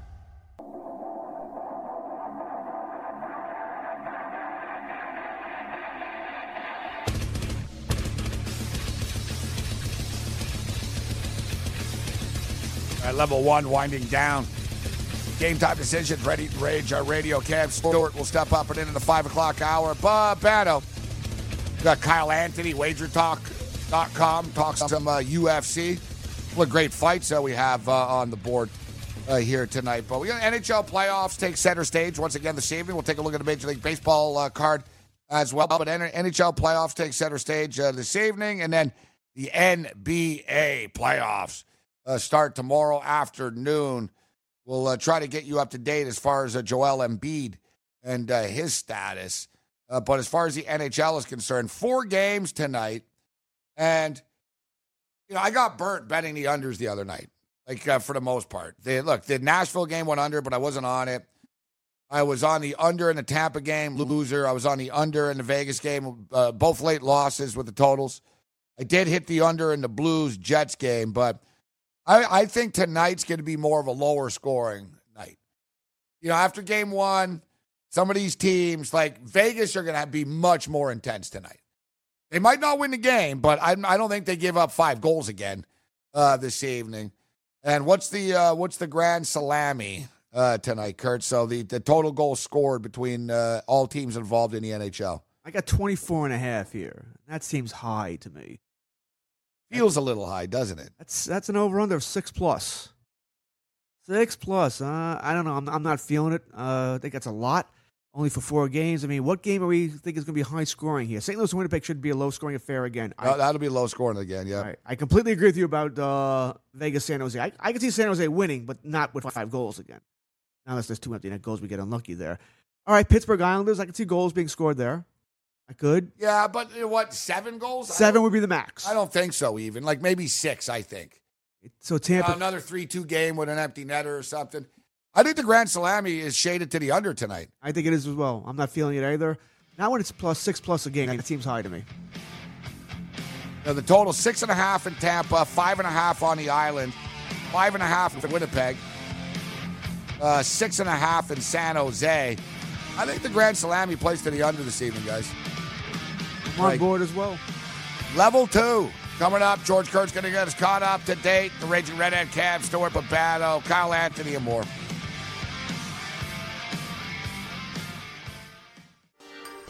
Level one, winding down. Game time decisions, ready to rage. Our radio Cam Stewart will step up and into the five o'clock hour. Babano. We got Kyle Anthony, wagertalk.com, talks some uh, UFC. What great fights that we have uh, on the board uh, here tonight. But we got NHL playoffs take center stage once again this evening. We'll take a look at the Major League Baseball uh, card as well. But NHL playoffs take center stage uh, this evening, and then the NBA playoffs uh, start tomorrow afternoon. We'll uh, try to get you up to date as far as uh, Joel Embiid and uh, his status. Uh, but as far as the NHL is concerned, four games tonight, and you know I got burnt betting the unders the other night, like uh, for the most part. They, look, the Nashville game went under, but I wasn't on it. I was on the under in the Tampa game, loser. I was on the under in the Vegas game, uh, both late losses with the totals. I did hit the under in the Blues Jets game, but I, I think tonight's going to be more of a lower scoring night. You know, after game one, some of these teams, like Vegas, are going to be much more intense tonight. They might not win the game, but I, I don't think they give up five goals again uh, this evening. And what's the uh, what's the grand salami uh, tonight, Kurt? So the, the total goals scored between uh, all teams involved in the NHL. I got 24 and a half here. That seems high to me. Feels a little high, doesn't it? That's that's an over under of six plus. Six plus. Uh, I don't know. I'm, I'm not feeling it. Uh, I think that's a lot. Only for four games. I mean, what game are we think is going to be high scoring here? St. Louis Winnipeg should be a low scoring affair again. I, That'll be low scoring again. Yeah. Right. I completely agree with you about uh, Vegas San Jose. I, I can see San Jose winning, but not with five goals again. Unless there's two empty net goals, we get unlucky there. All right, Pittsburgh Islanders. I can see goals being scored there. I could. Yeah, but uh, what, seven goals? Seven would be the max. I don't think so, even. Like maybe six, I think. So Tampa. Uh, another 3 2 game with an empty netter or something. I think the Grand Salami is shaded to the under tonight. I think it is as well. I'm not feeling it either. Not when it's plus six plus a game. It seems high to me. Now, the total six and a half in Tampa, five and a half on the island, five and a half in Winnipeg, uh, six and a half in San Jose. I think the Grand Salami plays to the under this evening, guys. On board as well. Level two. Coming up, George Kurt's going to get us caught up to date. The Raging Redhead Cam, Stewart Babano, Kyle Anthony, and more.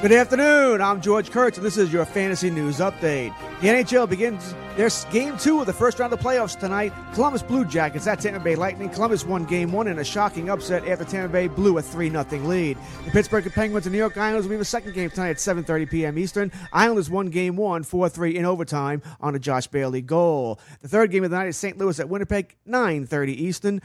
Good afternoon. I'm George Kurtz, and this is your fantasy news update. The NHL begins their game two of the first round of playoffs tonight. Columbus Blue Jackets at Tampa Bay Lightning. Columbus won game one in a shocking upset after Tampa Bay blew a 3 0 lead. The Pittsburgh Penguins and New York Islanders will be the second game tonight at 7.30 p.m. Eastern. Islanders won game one 4 3 in overtime on a Josh Bailey goal. The third game of the night is St. Louis at Winnipeg, 9.30 Eastern.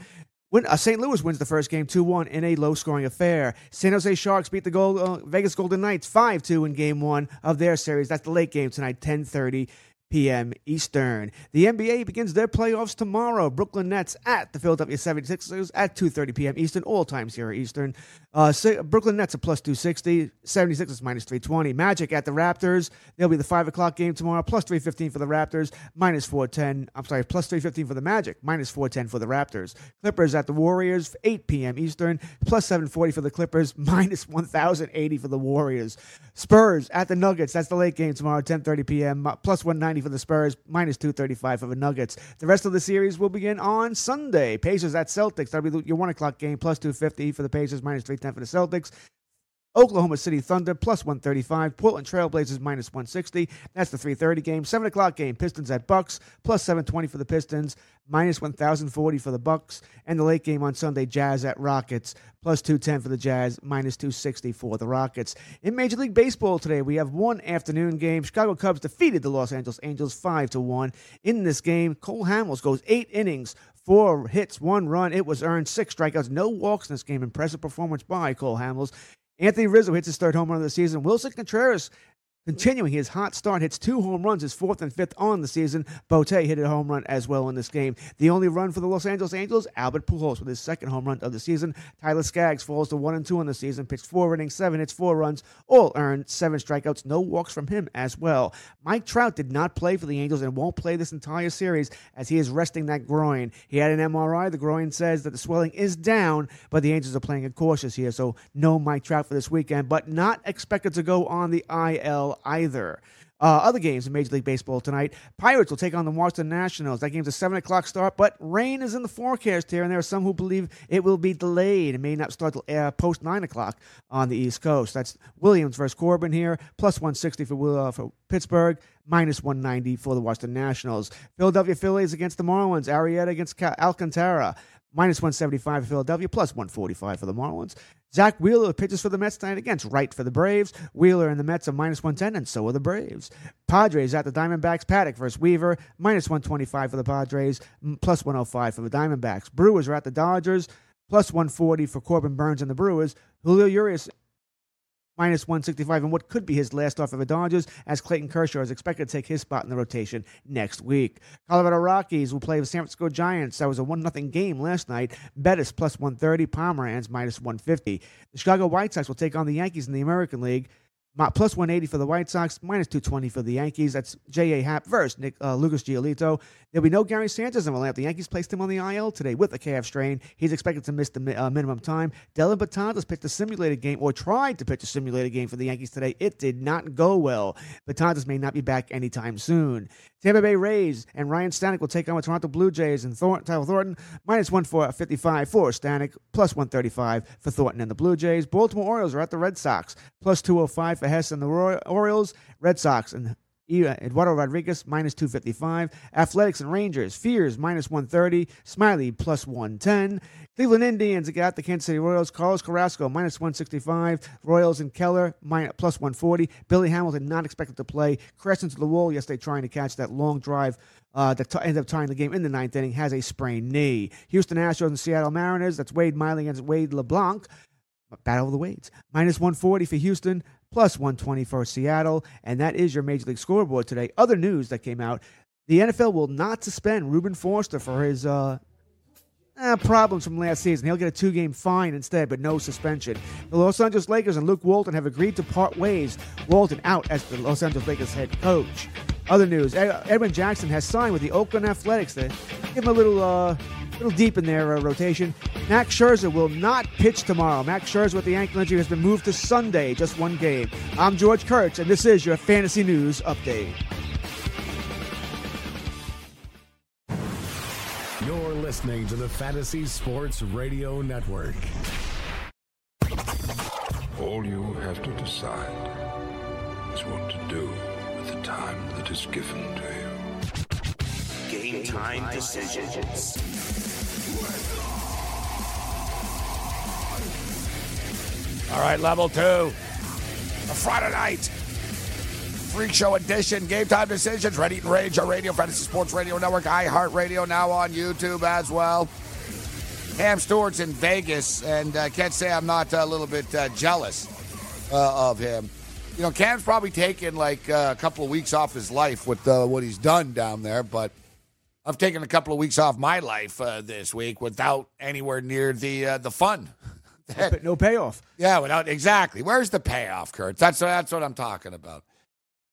When, uh, St. Louis wins the first game 2 1 in a low scoring affair. San Jose Sharks beat the Gold, uh, Vegas Golden Knights 5 2 in game one of their series. That's the late game tonight, 1030 p.m. Eastern. The NBA begins their playoffs tomorrow. Brooklyn Nets at the Philadelphia 76ers at 2.30 p.m. Eastern, all times here Eastern. Uh, Brooklyn Nets are plus 260, 76ers minus 320. Magic at the Raptors. They'll be the 5 o'clock game tomorrow, plus 315 for the Raptors, minus 410. I'm sorry, plus 315 for the Magic, minus 410 for the Raptors. Clippers at the Warriors, 8 p.m. Eastern, plus 740 for the Clippers, [laughs] minus 1080 for the Warriors. Spurs at the Nuggets. That's the late game tomorrow, 10:30 p.m. Plus 190 for the Spurs, minus 235 for the Nuggets. The rest of the series will begin on Sunday. Pacers at Celtics. That'll be your one o'clock game, plus 250 for the Pacers, minus 310 for the Celtics. Oklahoma City Thunder plus 135. Portland Trailblazers minus 160. That's the 3:30 game. Seven o'clock game. Pistons at Bucks plus 720 for the Pistons, minus 1040 for the Bucks, and the late game on Sunday. Jazz at Rockets plus 210 for the Jazz, minus 260 for the Rockets. In Major League Baseball today, we have one afternoon game. Chicago Cubs defeated the Los Angeles Angels five to one. In this game, Cole Hamels goes eight innings. Four hits, one run. It was earned, six strikeouts, no walks in this game. Impressive performance by Cole Hamels. Anthony Rizzo hits his third home run of the season. Wilson Contreras Continuing his hot start, hits two home runs, his fourth and fifth on the season. Bote hit a home run as well in this game. The only run for the Los Angeles Angels, Albert Pujols with his second home run of the season. Tyler Skaggs falls to one and two in the season, pitched four innings, seven hits, four runs, all earned, seven strikeouts, no walks from him as well. Mike Trout did not play for the Angels and won't play this entire series as he is resting that groin. He had an MRI. The groin says that the swelling is down, but the Angels are playing it cautious here, so no Mike Trout for this weekend, but not expected to go on the IL either. Uh, other games in Major League Baseball tonight. Pirates will take on the Washington Nationals. That game's a 7 o'clock start, but rain is in the forecast here, and there are some who believe it will be delayed and may not start till uh, post 9 o'clock on the East Coast. That's Williams versus Corbin here, plus 160 for, uh, for Pittsburgh, minus 190 for the Washington Nationals. Philadelphia Phillies against the Marlins. Arrieta against Alcantara minus 175 for Philadelphia, plus 145 for the Marlins. Zack Wheeler pitches for the Mets tonight against Wright for the Braves. Wheeler and the Mets are minus 110, and so are the Braves. Padres at the Diamondbacks. Paddock versus Weaver, minus 125 for the Padres, plus 105 for the Diamondbacks. Brewers are at the Dodgers, plus 140 for Corbin Burnes and the Brewers. Julio Urias minus 165 and what could be his last off of the Dodgers, as Clayton Kershaw is expected to take his spot in the rotation next week. Colorado Rockies will play the San Francisco Giants. That was a 1 0 game last night. Bettis plus 130, Pomeranz minus 150. The Chicago White Sox will take on the Yankees in the American League. Plus 180 for the White Sox, minus 220 for the Yankees. That's J.A. Happ versus Nick, uh, Lucas Giolito. There'll be no Gary Sanchez in the lineup. The Yankees placed him on the IL today with a calf strain. He's expected to miss the uh, minimum time. Dellin Betances pitched a simulated game, or tried to pitch a simulated game for the Yankees today. It did not go well. Betances may not be back anytime soon. Tampa Bay Rays and Ryan Stanek will take on the Toronto Blue Jays and Thor- Tyler Thornton, minus 155 for Stanek, plus 135 for Thornton and the Blue Jays. Baltimore Orioles are at the Red Sox, plus 205 for Hess and the Orioles. Red Sox and Eduardo Rodriguez minus 255. Athletics and Rangers. Fiers minus 130. Smiley plus 110. Cleveland Indians got the Kansas City Royals. Carlos Carrasco minus 165. Royals and Keller minus, plus 140. Billy Hamilton not expected to play. Crest into the wall yesterday trying to catch that long drive uh, that t- ended up tying the game in the ninth inning. Has a sprained knee. Houston Astros and Seattle Mariners. That's Wade Miley against Wade LeBlanc. Battle of the Wades. Minus 140 for Houston plus 120 for Seattle. And that is your Major League scoreboard today. Other news that came out the NFL will not suspend Reuben Foster for his uh, eh, problems from last season. He'll get a two game fine instead, but no suspension. The Los Angeles Lakers and Luke Walton have agreed to part ways. Walton out as the Los Angeles Lakers head coach. Other news Edwin Jackson has signed with the Oakland Athletics to give him a little. Uh, little deep in their uh, rotation. Max Scherzer will not pitch tomorrow. Max Scherzer with the ankle injury has been moved to Sunday, just one game. I'm George Kurtz, and this is your Fantasy News Update. You're listening to the Fantasy Sports Radio Network. All you have to decide is what to do with the time that is given to you. Game time decisions. All right, level two. A Friday night. Freak Show edition. Game time decisions. Ready and Rage, our radio, Fantasy Sports Radio Network, iHeartRadio, now on YouTube as well. Cam Stewart's in Vegas, and I uh, can't say I'm not a little bit uh, jealous uh, of him. You know, Cam's probably taken like uh, a couple of weeks off his life with uh, what he's done down there, but I've taken a couple of weeks off my life uh, this week without anywhere near the the fun [laughs] no payoff. Yeah, without exactly. Where's the payoff, Kurt? That's that's what I'm talking about.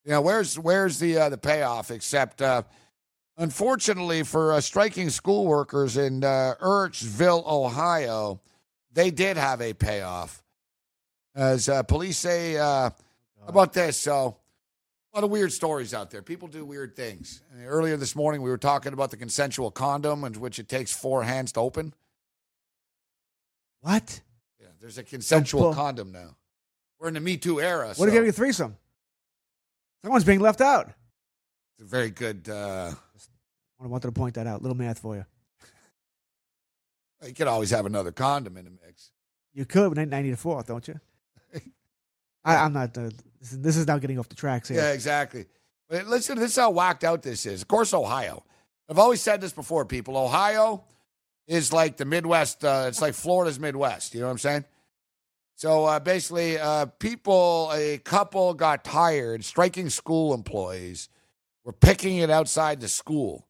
Yeah, where's where's the uh, the payoff? Except, uh, unfortunately, for uh, striking school workers in uh, Urchville, Ohio, they did have a payoff. As uh, police say uh, about this, so a lot of weird stories out there. People do weird things. And earlier this morning, we were talking about the consensual condom, in which it takes four hands to open. What? Yeah, There's a consensual condom now. We're in the Me Too era. What so if you have a threesome? Someone's being left out. It's a very good. Uh, I wanted to point that out. Little math for you. You could always have another condom in the mix. You could, but I need a fourth, don't you? I, am not. Uh, this, is, this is now getting off the tracks here. Yeah, exactly. But listen, this is how whacked out this is. Of course, Ohio. I've always said this before, people. Ohio is like the Midwest. Uh, it's like Florida's Midwest. You know what I'm saying? So uh, basically, uh, people, a couple got tired, striking school employees were picking it outside the school.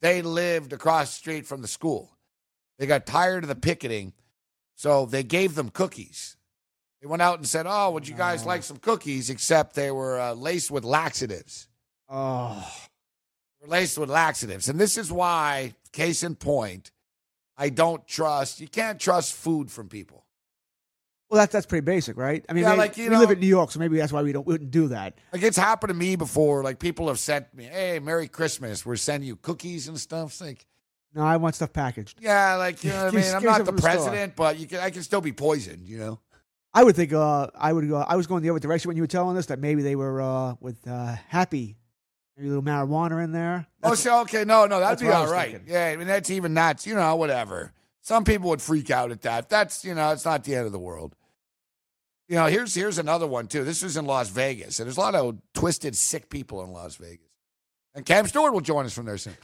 They lived across the street from the school. They got tired of the picketing, so they gave them cookies. They went out and said, "Oh, would you guys like some cookies?" Except they were uh, laced with laxatives. Oh, They were laced with laxatives, and this is why, case in point, I don't trust. You can't trust food from people. well, that's that's pretty basic, right? I mean, Yeah, they- like, you we live in New York, so maybe that's why we don't wouldn't do that. Like it's happened to me before. Like people have sent me, "Hey, Merry Christmas. We're sending you cookies and stuff." It's like, No, I want stuff packaged. yeah, like you know what I [laughs] mean. I'm not the the store. president, but you can. I can still be poisoned. You know. I would think uh, I would go. I was going the other direction when you were telling us that maybe they were uh, with uh, happy, maybe a little marijuana in there. Oh, so okay, no, no, that'd that's be all right. thinking. Yeah, I mean that's even that's you know whatever. Some people would freak out at that. That's you know it's not the end of the world. You know, here's here's another one too. This was in Las Vegas, and there's a lot of twisted, sick people in Las Vegas. And Cam Stewart will join us from there soon.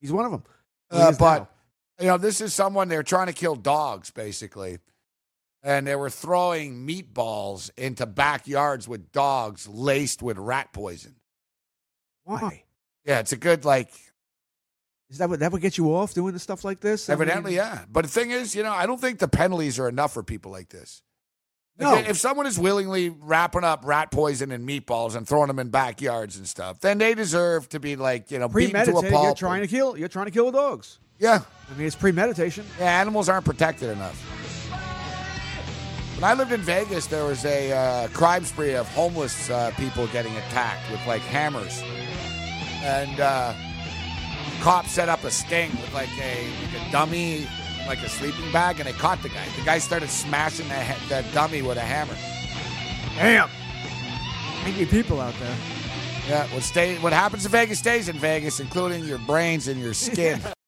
He's one of them. Uh, but you know, this is someone they're trying to kill dogs, basically, and they were throwing meatballs into backyards with dogs laced with rat poison. why Yeah, it's a good like is that what that would get you off doing the stuff like this? I mean, Evidently, yeah. But the thing is, you know, I don't think the penalties are enough for people like this. No. Like, If someone is willingly wrapping up rat poison and meatballs and throwing them in backyards and stuff, then they deserve to be like, you know, beaten to a premeditated. pulp. You're trying to kill. You're trying to kill the dogs. yeah, I mean, it's premeditation. yeah. Animals aren't protected enough. When I lived in Vegas, there was a uh, crime spree of homeless uh, people getting attacked with like hammers, and uh, cops set up a sting with like a, like a dummy, like a sleeping bag, and they caught the guy. The guy started smashing the, ha- the dummy with a hammer. Damn. Angry people out there. Yeah, what stay? What happens in Vegas stays in Vegas, including your brains and your skin. [laughs]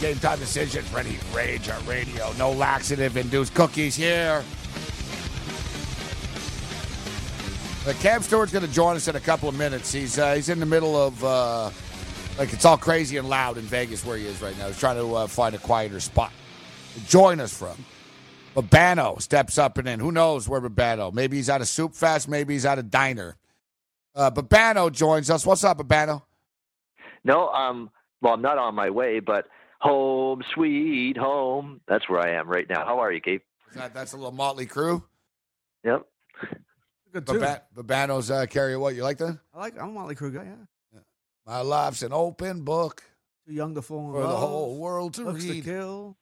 Game time decisions, ready, rage on radio. No laxative induced cookies here. Uh, Cam Stewart's going to join us in a couple of minutes. He's uh, he's in the middle of uh, like it's all crazy and loud in Vegas where he is right now. He's trying to uh, find a quieter spot to join us from. Babano steps up and in. Who knows where Babano? Maybe he's at a soup fest. Maybe he's at a diner. Uh, Babano joins us. What's up, Babano? No, um, well, I'm not on my way, but home, sweet home. That's where I am right now. How are you, Gabe? That, that's a little motley crew. Yep. Good too. Babano's uh, carry what? You like that? I like. I'm a Motley Crue guy. Yeah. My life's an open book Too young to fall in for the whole world to Looks to read. kill.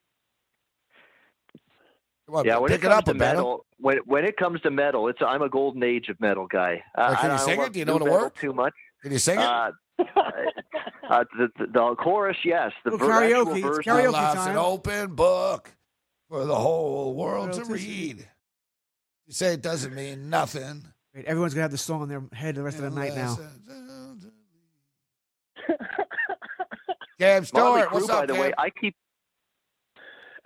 Come on, Yeah, when pick it it, up, to Babano. metal, when when it comes to metal, it's I'm a golden age of metal guy. Uh, can I, you I sing it? Do you know new the metal words? Too much. Can you sing it? Uh, [laughs] uh, the, the, the chorus, yes. The Little ver- actual karaoke. It's verse- My karaoke life's time. an open book for the whole world to World to see. read. You say it doesn't mean nothing. Wait, everyone's gonna have the song in their head the rest of the night now. Motley Stewart, what's by the Cam? way, I keep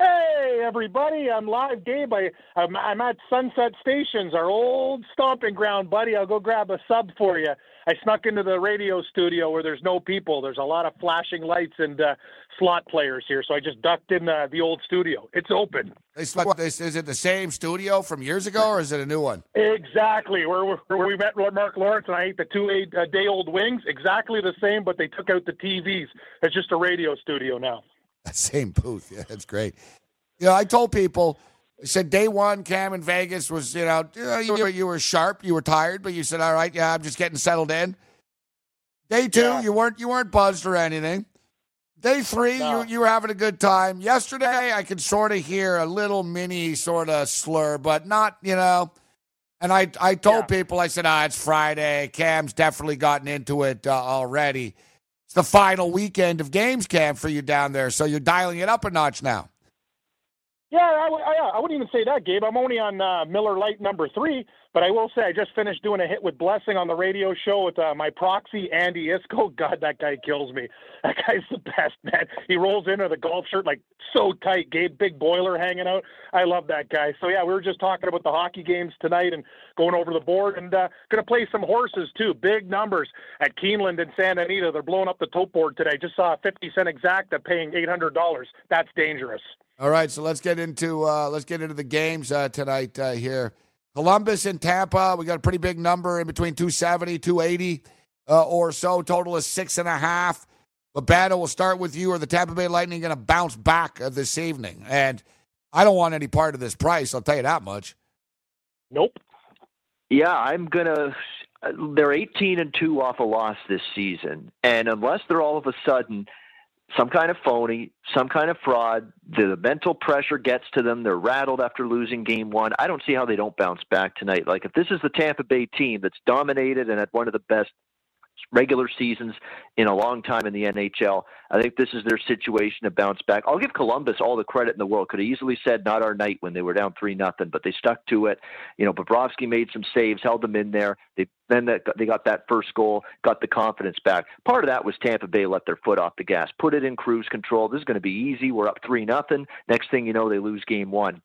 Hey, everybody, I'm live, Gabe. I, I'm, I'm at Sunset Stations, our old stomping ground, buddy. I'll go grab a sub for you. I snuck into the radio studio where there's no people. There's a lot of flashing lights and uh, slot players here, so I just ducked in the, the old studio. It's open. They this. Is it the same studio from years ago, or is it a new one? Exactly. Where, where, where we met Mark Lawrence and I ate the two eight, uh, day old wings. Exactly the same, but they took out the TVs. It's just a radio studio now. [laughs] That same booth. Yeah, that's great. You know, I told people, I said day one, Cam in Vegas was, you know, you, were, you were sharp, you were tired, but you said, all right, yeah, I'm just getting settled in. Day two, Yeah. you weren't you weren't buzzed or anything. Day three, No. you you were having a good time. Yesterday, I could sort of hear a little mini sort of slur, but not, you know, And I, I told people, I said, ah, it's Friday. Cam's definitely gotten into it uh, already. It's the final weekend of games, camp for you down there. So you're dialing it up a notch now. Yeah, I, w- I, I wouldn't even say that, Gabe. I'm only on uh, Miller Lite number three, but I will say I just finished doing a hit with Blessing on the radio show with uh, my proxy, Andy Iskoe. [laughs] God, that guy kills me. That guy's the best, man. He rolls in with a golf shirt like so tight, Gabe, big boiler hanging out. I love that guy. So yeah, we were just talking about the hockey games tonight and going over the board, and uh, going to play some horses too. Big numbers at Keeneland and Santa Anita. They're blowing up the tote board today. Just saw a 50 cent exacta paying $800. That's dangerous. All right, so let's get into uh, let's get into the games uh, tonight uh, here. Columbus and Tampa, we got a pretty big number in between 270, 280 uh, or so. Total is six and a half. Babano, we'll start with you. Are the Tampa Bay Lightning going to bounce back uh, this evening? And I don't want any part of this price. I'll tell you that much. Nope. Yeah, I'm gonna. They're 18 and two off a loss this season, and unless they're all of a sudden some kind of phony, some kind of fraud. The mental pressure gets to them. They're rattled after losing game one. I don't see how they don't bounce back tonight. Like, if this is the Tampa Bay team that's dominated and at one of the best regular seasons in a long time in the NHL. I think this is their situation to bounce back. I'll give Columbus all the credit in the world. Could have easily said not our night when they were down three nothing, but they stuck to it. You know, Bobrovsky made some saves, held them in there. They then that, they got that first goal, got the confidence back. Part of that was Tampa Bay let their foot off the gas, put it in cruise control. This is going to be easy. We're up three nothing. Next thing you know, they lose game one.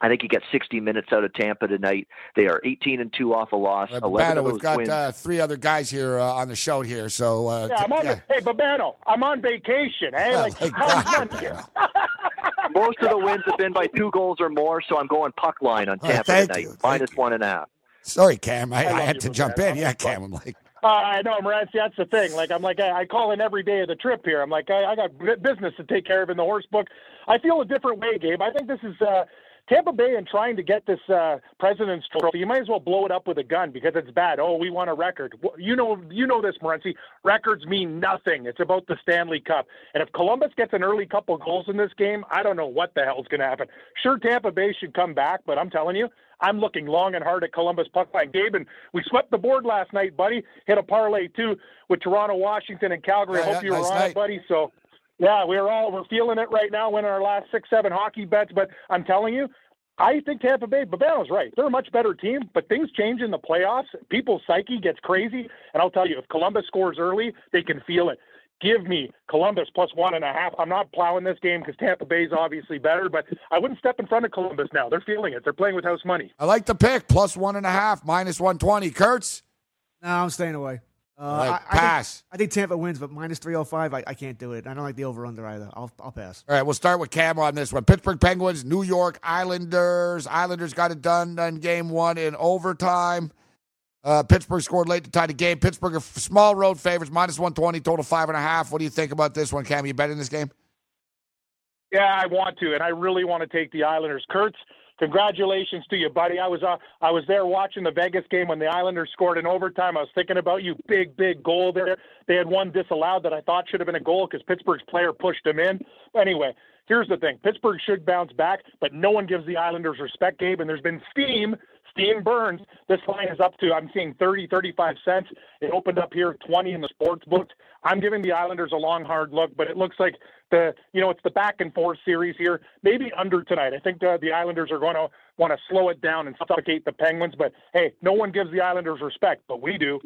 I think you get 60 minutes out of Tampa tonight. They are 18 and two off a loss. Uh, Babano, we've got uh, three other guys here uh, on the show here. So uh, yeah, I'm on. Yeah. Hey, Babano, I'm on vacation. Hey, oh, like, [laughs] [laughs] most of the wins have been by two goals or more. So I'm going puck line on Tampa oh, tonight, you, minus one and a half. Sorry, Cam. I, I, I had to jump in. Yeah, Cam. I'm like. Uh, I know, Moretz. That's the thing. Like, I'm like, I, I call in every day of the trip here. I'm like, I, I got business to take care of in the horse book. I feel a different way, Gabe. I think this is uh, Tampa Bay and trying to get this uh, president's trophy, you might as well blow it up with a gun because it's bad. Oh, we want a record. You know, you know this, Morency. Records mean nothing. It's about the Stanley Cup. And if Columbus gets an early couple goals in this game, I don't know what the hell's going to happen. Sure, Tampa Bay should come back, but I'm telling you, I'm looking long and hard at Columbus puck line. Gabe, and we swept the board last night, buddy. Hit a parlay too with Toronto, Washington, and Calgary. Yeah, I hope you were nice on night. it, buddy. So yeah, we're all we're feeling it right now. Winning our last six, seven hockey bets, but I'm telling you, I think Tampa Bay. Babano's right. They're a much better team, but things change in the playoffs. People's psyche gets crazy, and I'll tell you, if Columbus scores early, they can feel it. Give me Columbus plus one and a half. I'm not plowing this game because Tampa Bay's obviously better, but I wouldn't step in front of Columbus now. They're feeling it. They're playing with house money. I like the pick plus one and a half, minus one twenty. Kurtz. No, I'm staying away. Uh, Right, I, I pass. think, I think Tampa wins, but minus 305, I, I can't do it. I don't like the over under either. I'll, I'll pass. All right, we'll start with Cam on this one. Pittsburgh Penguins, New York Islanders. Islanders got it done in game one in overtime. Uh, Pittsburgh scored late to tie the game. Pittsburgh are small road favorites, minus 120, total five and a half. What do you think about this one, Cam? You betting this game? Yeah, I want to, and I really want to take the Islanders. Kurtz, congratulations to you, buddy. I was uh, I was there watching the Vegas game when the Islanders scored in overtime. I was thinking about you, big big goal there. They had one disallowed that I thought should have been a goal because Pittsburgh's player pushed him in. Anyway, here's the thing: Pittsburgh should bounce back, but no one gives the Islanders respect, Gabe. And there's been steam. Steam burns. This line is up to, I'm seeing 30, 35 cents. It opened up here 20 in the sports books. I'm giving the Islanders a long, hard look, but it looks like the, you know, it's the back and forth series here. Maybe under tonight. I think uh, the Islanders are going to want to slow it down and suffocate the Penguins. But hey, no one gives the Islanders respect, but we do.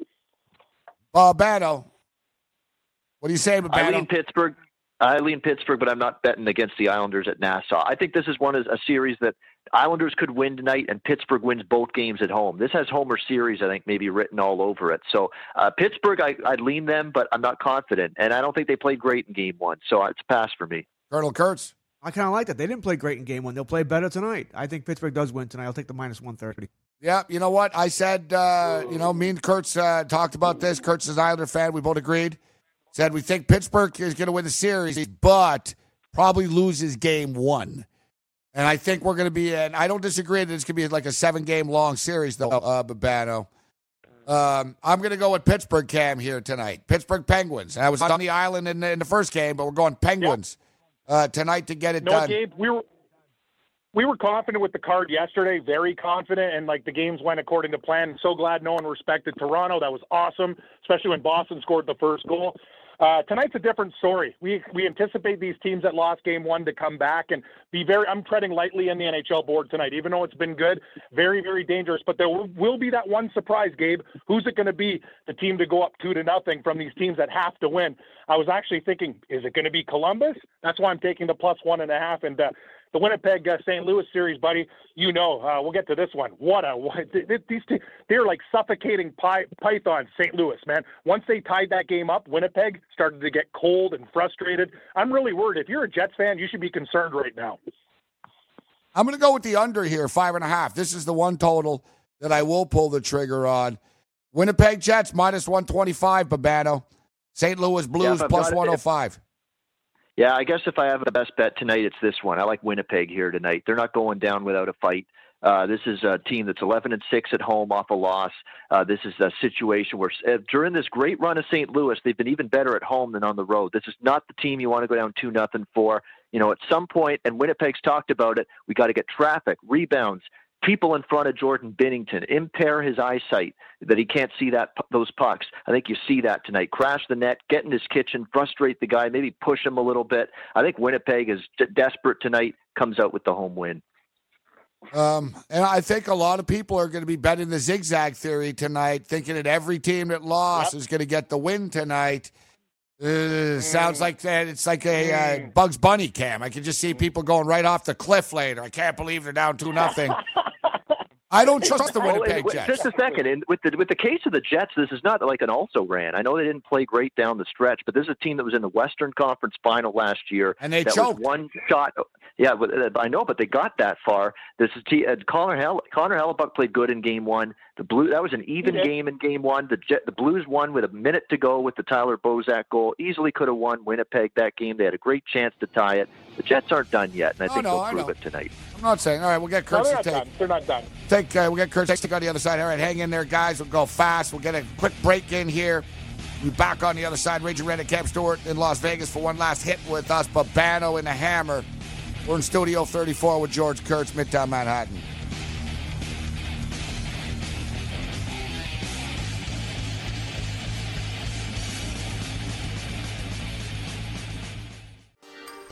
Uh, Bano. What do you say, I Babano? lean Pittsburgh. I lean Pittsburgh, but I'm not betting against the Islanders at Nassau. I think this is one of a series that Islanders could win tonight, and Pittsburgh wins both games at home. This has Homer series, I think, maybe written all over it. So uh, Pittsburgh, I, I'd lean them, but I'm not confident, and I don't think they played great in Game One. So it's a pass for me. Colonel Kurtz. I kind of like that. They didn't play great in game one. They'll play better tonight. I think Pittsburgh does win tonight. I'll take the minus 130. Yeah, you know what? I said, uh, you know, me and Kurtz uh, talked about this. Kurtz is an Islander fan. We both agreed. Said we think Pittsburgh is going to win the series, but probably loses game one. And I think we're going to be, and I don't disagree that it's going to be like a seven game long series, though, uh, Babano. Um, I'm going to go with Pittsburgh Cam here tonight. Pittsburgh Penguins. I was on the island in, in the first game, but we're going Penguins uh, tonight to get it No, done. Gabe, we were we were confident with the card yesterday, very confident, and like the games went according to plan. So glad no one respected Toronto. That was awesome, especially when Boston scored the first goal. Uh, tonight's a different story. We we anticipate these teams that lost game one to come back and be very. I'm treading lightly in the NHL board tonight, even though it's been good. Very very dangerous, but there will, will be that one surprise, Gabe. Who's it going to be? The team to go up two to nothing from these teams that have to win. I was actually thinking, is it going to be Columbus? That's why I'm taking the plus one and a half. And uh, the Winnipeg uh, St. Louis series, buddy. You know, uh, we'll get to this one. What a what, these they're like suffocating py- pythons. St. Louis, man. Once they tied that game up, Winnipeg started to get cold and frustrated. I'm really worried. If you're a Jets fan, you should be concerned right now. I'm going to go with the under here, five and a half. This is the one total that I will pull the trigger on. Winnipeg Jets minus 125, Babano. St. Louis Blues yeah, plus 105. Yeah, I guess if I have a best bet tonight, it's this one. I like Winnipeg here tonight. They're not going down without a fight. Uh, this is a team that's 11 and six at home off a loss. Uh, this is a situation where uh, during this great run of St. Louis, they've been even better at home than on the road. This is not the team you want to go down two nothing for. You know, at some point, and Winnipeg's talked about it. We got to get traffic, rebounds, people in front of Jordan Binnington, impair his eyesight that he can't see that those pucks. I think you see that tonight. Crash the net, get in his kitchen, frustrate the guy, maybe push him a little bit. I think Winnipeg is d- desperate tonight. Comes out with the home win. Um, and I think a lot of people are going to be betting the zigzag theory tonight, thinking that every team that lost yep. is going to get the win tonight. Uh. Sounds like that. It's like a uh. Bugs Bunny cam. I can just see people going right off the cliff later. I can't believe they're down two nothing. [laughs] I don't trust the Winnipeg Jets. Just a second. And with the with the case of the Jets, this is not like an also ran. I know they didn't play great down the stretch, but this is a team that was in the Western Conference Final last year. And they that choked. Was one shot. Yeah, uh, I know, but they got that far. This is T, uh, Connor Hell, Connor Hellebuyck played good in Game One. The Blue that was an even game in Game One. The Jet, the Blues won with a minute to go with the Tyler Bozak goal. Easily could have won Winnipeg that game. They had a great chance to tie it. The Jets aren't done yet, and I oh, think no, they'll I prove know. it tonight. I'm not saying. All right, we'll get Kurt no, to take. Done. They're not done. Take. Uh, we'll get Kurt to on the other side. All right, hang in there, guys. We'll go fast. We'll get a quick break in here. We'll be back on the other side. Raging Red and Cam Stewart in Las Vegas for one last hit with us. Babano and the Hammer. We're in Studio 34 with George Kurtz, Midtown Manhattan.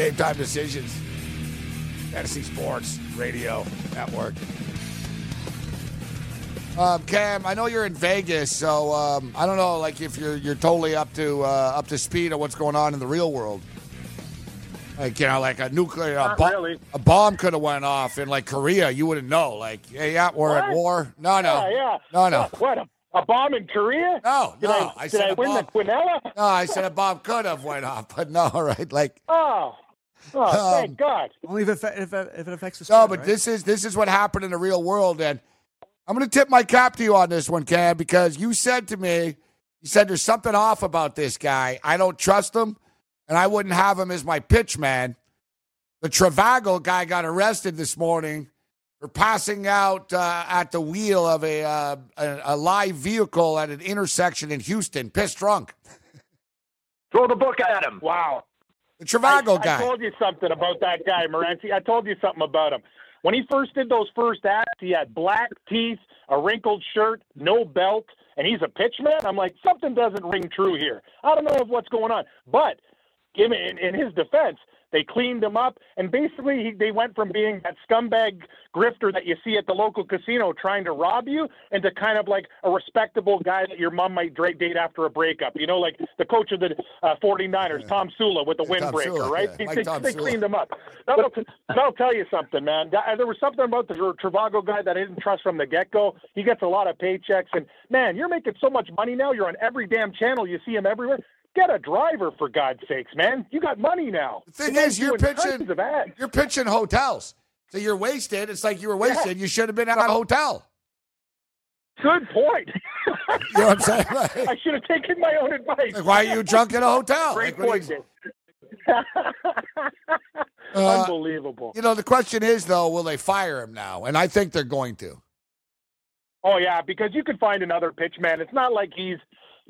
Game time decisions. Fantasy Sports Radio Network. Um, Cam, I know you're in Vegas, so um, I don't know, like if you're you're totally up to uh, up to speed on what's going on in the real world. Like you know, like a nuclear a, bomb, really. a bomb could have went off in like Korea. You wouldn't know. Like, yeah, yeah, we're what? at war. No, no, yeah, yeah. no, no. What a, a bomb in Korea? No, did no. I, I did said I win bomb. the Quinella? No, I said a bomb could have went off, but no, [laughs] right? Like, oh, oh, Um, thank God. Only if it, if it, if it affects the No, but right? this is this is what happened in the real world, and I'm going to tip my cap to you on this one, Cam, because you said to me, you said there's something off about this guy. I don't trust him, and I wouldn't have him as my pitch man. The Trivago guy got arrested this morning for passing out uh, at the wheel of a, uh, a a live vehicle at an intersection in Houston, pissed drunk. Throw the book at him. Wow. The Trivago I, guy. I told you something about that guy, Morency. I told you something about him. When he first did those first acts, he had black teeth, a wrinkled shirt, no belt, and he's a pitchman. I'm like, something doesn't ring true here. I don't know what's going on. But give in, in his defense, they cleaned him up, and basically he, they went from being that scumbag grifter that you see at the local casino trying to rob you into kind of like a respectable guy that your mom might date after a breakup. You know, like the coach of the uh, 49ers, Tom Sula, with the windbreaker, Sula, right? yeah. They, they, they cleaned him up. That'll, that'll tell you something, man. There was something about the Trivago guy that I didn't trust from the get go. He gets a lot of paychecks, and man, you're making so much money now. You're on every damn channel. You see him everywhere. Get a driver for God's sakes, man. You got money now. The thing guy's is, you're pitching. You're pitching hotels, so you're wasted. It's like you were wasted. You should have been at a hotel. Good point. [laughs] You know what I'm saying? Like, I should have taken my own advice. like, why are you drunk at a hotel? Great Like, point, you-. [laughs] Uh, Unbelievable. You know, the question is though, will they fire him now? And I think they're going to. Oh yeah, because you can find another pitch man. It's not like he's,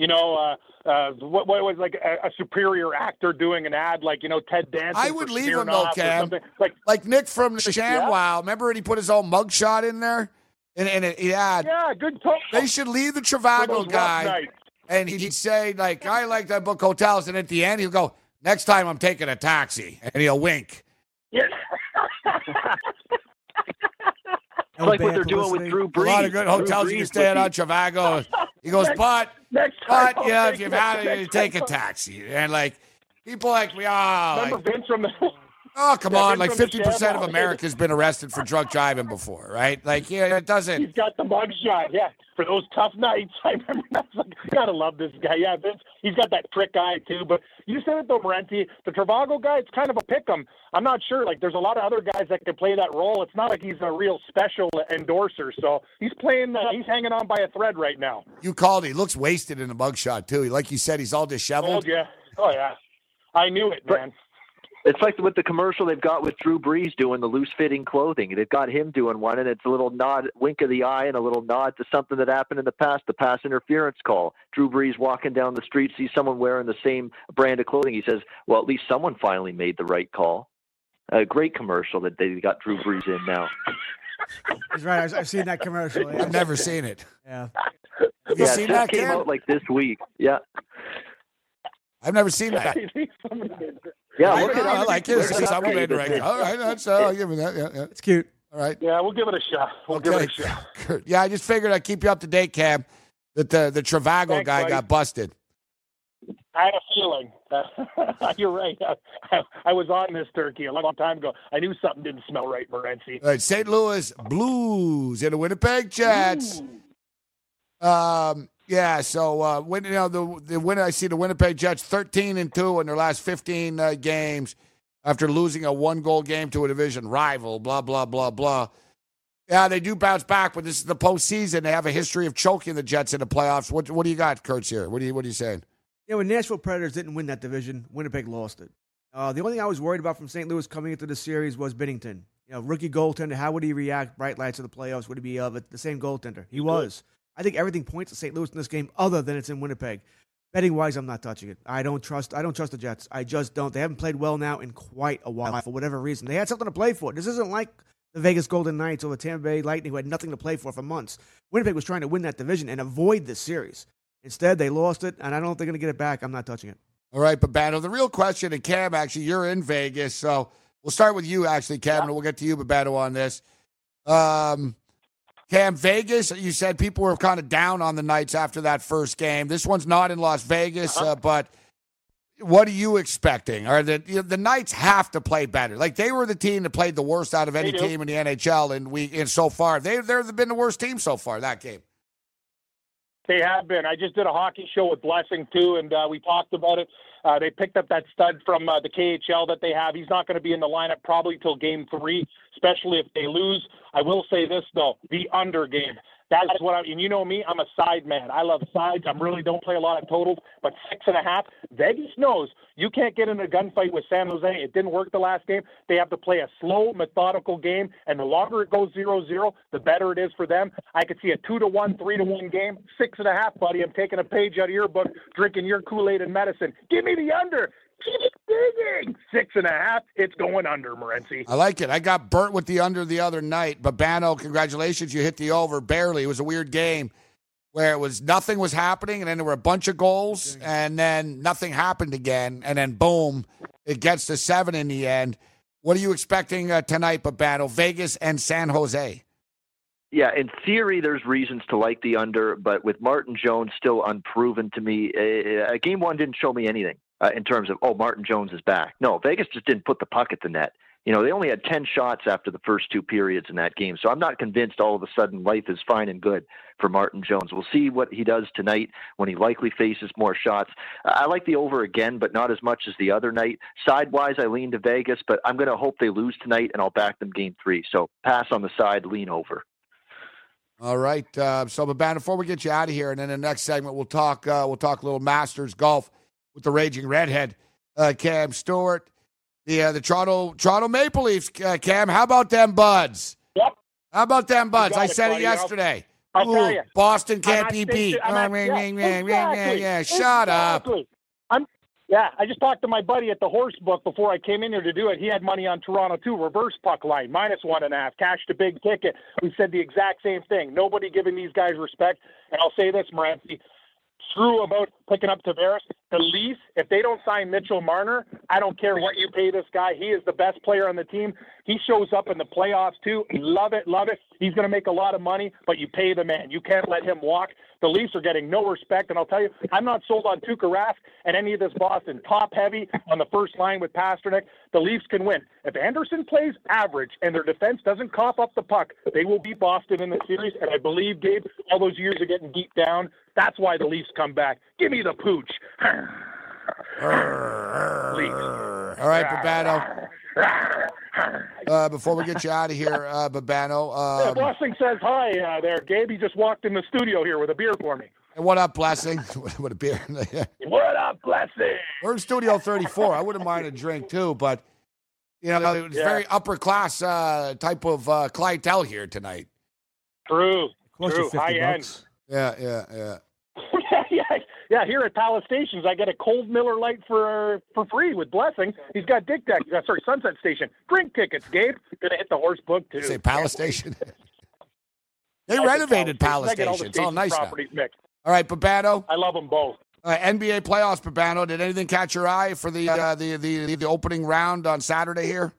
you know, uh, uh, what, what was like a, a superior actor doing an ad, like you know Ted Danson. I would leave him though, Cam. Like Like Nick from the ShamWow. Remember when he put his own mugshot in there? And, and it, he had. yeah, good talk. They should leave the Trivago guy, and he'd say like, "I like that book hotels," and at the end he'll go, "Next time I'm taking a taxi," and he'll wink. Yeah. [laughs] No like what they're doing with publicity. Drew A lot of good Drew hotels you can Brees stay at on Trivago. [laughs] He goes, but Next but you know, if you've had it, you take a taxi, and like people like me, oh, Remember like, Vince oh come on, like fifty percent of America's been arrested for drunk driving before, right? Like, yeah, it doesn't. He's got the mugshot, yeah. For those tough nights, [laughs] I remember. I was like, gotta love this guy. Yeah, Vince. He's got that trick eye too. But you said it though, Morency. The Trivago guy, it's kind of a pick 'em. I'm not sure. Like, there's a lot of other guys that could play that role. It's not like he's a real special endorser. So he's playing. Uh, he's hanging on by a thread right now. You called. He looks wasted in the mugshot too. Like you said, he's all Oh disheveled. yeah. Oh yeah. I knew it, man. It's like with the commercial they've got with Drew Brees doing the loose fitting clothing. They've got him doing one, and it's a little nod, wink of the eye, and a little nod to something that happened in the past, the pass interference call. Drew Brees walking down the street, sees someone wearing the same brand of clothing. He says, "Well, at least someone finally made the right call." A great commercial that they got Drew Brees in now. He's right. I've, I've seen that commercial. Yeah. I've never seen it. yeah. Have you yeah, seen it that, came Cam? out like this week. Yeah, I've never seen that. [laughs] yeah. I, Look it I up. like it. Look it up, Someone made David. the right. All right, that's. Uh, I'll give me that. Yeah, yeah. It's cute. All right. Yeah, we'll give it a shot. We'll give Okay. it a shot. [laughs] Good. Yeah, I just figured I'd keep you up to date, Cam. That the the Trivago Thanks, guy buddy. got busted. I had a feeling. [laughs] You're right. [laughs] I, I was on this turkey a long time ago. I knew something didn't smell right, Morency. All right, St. Louis Blues and the Winnipeg Jets. Um, yeah. So uh, when you know the the winner, I see the Winnipeg Jets thirteen and two in their last fifteen uh, games after losing a one goal game to a division rival. Blah blah blah blah. Yeah, they do bounce back, but this is the postseason. They have a history of choking the Jets in the playoffs. What what do you got, Kurtz? Here, what do you what are you saying? Yeah, when Nashville Predators didn't win that division, Winnipeg lost it. Uh, the only thing I was worried about from St. Louis coming into the series was Binnington. You know, rookie goaltender. How would he react? Bright lights of the playoffs. Would he be uh, the same goaltender? He was. I think everything points to St. Louis in this game, other than it's in Winnipeg. Betting wise, I'm not touching it. I don't trust. I don't trust the Jets. I just don't. They haven't played well now in quite a while for whatever reason. They had something to play for. This isn't like the Vegas Golden Knights or the Tampa Bay Lightning who had nothing to play for for months. Winnipeg was trying to win that division and avoid this series. Instead, they lost it, and I don't know if they're going to get it back. I'm not touching it. All right, but Babano. The real question, and Cam, actually, you're in Vegas, so we'll start with you, actually, Cam, and we'll get to you, Babano, on this. Um, Cam, Vegas, you said people were kind of down on the Knights after that first game. This one's not in Las Vegas, uh but what are you expecting? Are the you know, the Knights have to play better? Like they were the team that played the worst out of any team in the NHL, and we and so far they they've been the worst team so far that game. They have been. I just did a hockey show with Blessing too, and uh, we talked about it. Uh, they picked up that stud from uh, the KHL that they have. He's not going to be in the lineup probably till game three, especially if they lose. I will say this though: the under game. That's what I. And you know me, I'm a side man. I love sides. I really don't play a lot of totals, but six and a half. Vegas knows you can't get in a gunfight with San Jose. It didn't work the last game. They have to play a slow, methodical game, and the longer it goes zero zero, the better it is for them. I could see a two to one, three to one game, six and a half, buddy. I'm taking a page out of your book, drinking your Kool Aid and medicine. Give me the under. Keep digging. Six and a half. It's going under, Morency. I like it. I got burnt with the under the other night. Babano, congratulations. You hit the over barely. It was a weird game. where it was nothing was happening, and then there were a bunch of goals, and then nothing happened again, and then boom, it gets to seven in the end. What are you expecting uh, tonight, Babano? Vegas and San Jose. Yeah, in theory, there's reasons to like the under, but with Martin Jones still unproven to me, uh, game one didn't show me anything uh, in terms of oh, Martin Jones is back. No, Vegas just didn't put the puck at the net. You know, they only had 10 shots after the first two periods in that game. So I'm not convinced all of a sudden life is fine and good for Martin Jones. We'll see what he does tonight when he likely faces more shots. I like the over again, but not as much as the other night. Sidewise, I lean to Vegas, but I'm going to hope they lose tonight and I'll back them game three. So pass on the side, lean over. All right. Uh, so, Babano, before we get you out of here, and in the next segment, we'll talk. Uh, we'll talk a little Masters golf with the raging redhead, uh, Cam Stewart. The uh, the Toronto Toronto Maple Leafs, uh, Cam. How about them buds? Yep. How about them buds? I it, said buddy. it yesterday. I'll Ooh, tell you. Boston can't I'm be at beat. station- I'm at- yeah, yeah, yeah, yeah, yeah, exactly. Shut up. I'm yeah. I just talked to my buddy at the horse book before I came in here to do it. He had money on Toronto too, reverse puck line, minus one and a half, cashed a big ticket. We said the exact same thing. Nobody giving these guys respect. And I'll say this, Morency. Screw about picking up Tavares. The Leafs, if they don't sign Mitchell Marner, I don't care what you pay this guy. He is the best player on the team. He shows up in the playoffs too. Love it, love it. He's going to make a lot of money, but you pay the man. You can't let him walk. The Leafs are getting no respect, and I'll tell you, I'm not sold on Tuukka Rask and any of this Boston. Top heavy on the first line with Pastrnak. The Leafs can win. If Andersen plays average and their defense doesn't cough up the puck, they will beat Boston in the series. And I believe, Gabe, all those years of getting beat down, that's why the Leafs come back. Give me the pooch. All right, Babano. Uh, before we get you out of here, uh, Babano. Yeah, Um, Blessing says hi uh, there, Gabe. He just walked in the studio here with a beer for me. And what up, Blessing? [laughs] what a beer. [laughs] What up, Blessing? We're in Studio 34. I wouldn't mind a drink too, but you know, it's Yeah. very upper class uh, type of uh, clientele here tonight. True. Cost you True. 50 High end. Yeah, yeah, yeah. [laughs] yeah, yeah. Here at Palace Stations, I get a cold Miller Lite for for free with Blessing. He's got Dick Deck. Uh, sorry, Sunset Station. Drink tickets, Gabe. Gonna hit the horse book too. Say Palace Station. [laughs] they I renovated Palace I get all the Station. It's all nice now. mixed. All right, Babano. I love them both. Uh, NBA playoffs, Babano. Did anything catch your eye for the uh, the, the the opening round on Saturday here?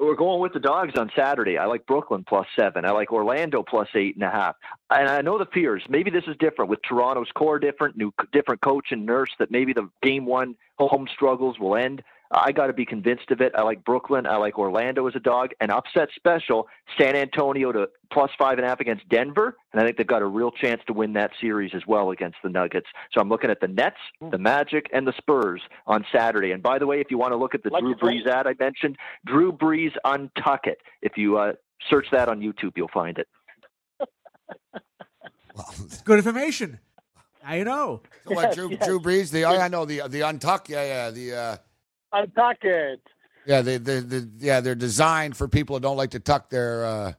We're going with the dogs on Saturday. I like Brooklyn plus seven. I like Orlando plus eight and a half. And I know the fears. Maybe this is different with Toronto's core different, new different coach and nurse. That maybe the game one home struggles will end. I got to be convinced of it. I like Brooklyn. I like Orlando as a dog. An upset special, San Antonio to plus five and a half against Denver. And I think they've got a real chance to win that series as well against the Nuggets. So I'm looking at the Nets, the Magic, and the Spurs on Saturday. And by the way, if you want to look at the Like Drew? Brees ad I mentioned, Drew Brees Untuck It. If you uh, search that on YouTube, you'll find it. [laughs] Well, Good information. Now you know. so what, Drew, [laughs] yes. Drew Brees. The I know the the untuck. Yeah, yeah. The uh, Untuck it. yeah, the, the the yeah. They're designed for people who don't like to tuck their. Uh,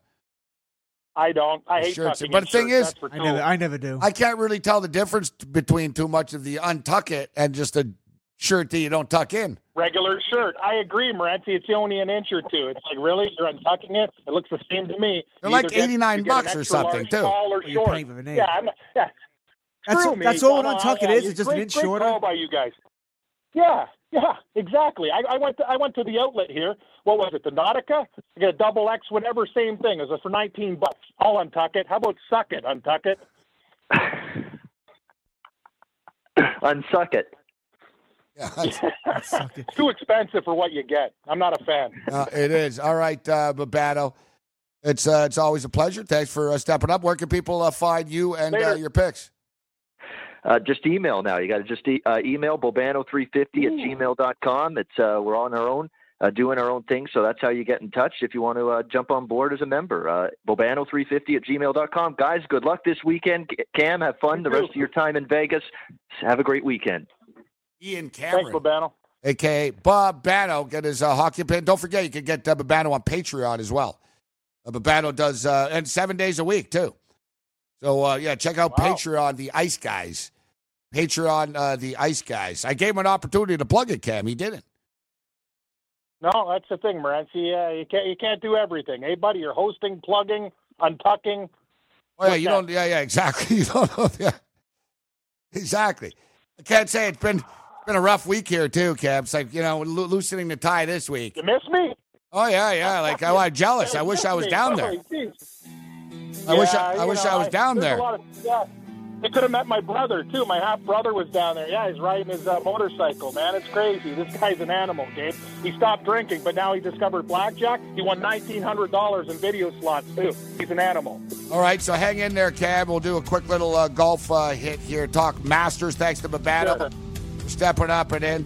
I don't. I hate Shirts. tucking But the thing shirts, is- that's I never. I never do. I can't really tell the difference between too much of the untuck it and just a shirt that you don't tuck in. regular shirt. I agree, Morency. It's only an inch or two. It's like really, you're untucking it. It looks the same to me. They're You like 89 you get an bucks or something, large, too. Tall or Well, short. paying for the name. Yeah, I'm, yeah. That's- Screw me. that's all an Come on, untuck it yeah, is. It's just an inch great shorter. call by you guys. Yeah, yeah, exactly. I, I went to I went to the outlet here. What was it? The Nautica. I got a double X, whatever. Same thing. It was for 19 bucks. I'll untuck it. How about suck it? Untuck it. [coughs] Unsuck it. Yeah, [laughs] that's- Suck it. [laughs] Too expensive for what you get. I'm not a fan. uh, it is. All right, uh, Babano. It's uh, it's always a pleasure. Thanks for uh, stepping up. Where can people uh, find you and uh, your picks? Uh, just email now. You got to just e- uh, email bobano350 at gmail.com. It's uh, we're on our own, uh, doing our own thing. So that's how you get in touch if you want to uh, jump on board as a member. Uh, bobano350 at gmail.com. Guys, good luck this weekend. Cam, have fun the too. rest of your time in Vegas. Have a great weekend. Ian Cameron. Thanks, Cameron, Babano. aka Bob Bano, get his uh, hockey pin. Don't forget, you can get uh, Babano on Patreon as well. Uh, Babano does, uh, and seven days a week too. So uh, yeah, check out Wow. Patreon, the Ice Guys. Patreon, uh, the Ice Guys. I gave him an opportunity to plug it, Cam. He didn't. No, that's the thing, Morency. Uh, you can't you can't do everything. Hey, buddy, you're hosting, plugging, untucking. Oh yeah, you that? don't. Yeah, yeah, exactly. [laughs] You don't know. Yeah, exactly. I can't say it's been been a rough week here too, Cam. It's like you know lo- loosening the tie this week. You miss me? Oh yeah, yeah. Like I'm [laughs] jealous. I wish I was down there. Oh, I wish I, I wish know, I was down there. of- yeah. You could have met my brother too. My half brother was down there. Yeah, he's riding his uh, motorcycle. Man, it's crazy. This guy's an animal, Gabe. He stopped drinking, but now he discovered blackjack. He won nineteen hundred dollars in video slots too. He's an animal. All right, so hang in there, Cam. We'll do a quick little uh, golf uh, hit here. Talk Masters. Thanks to Babano for stepping up and in.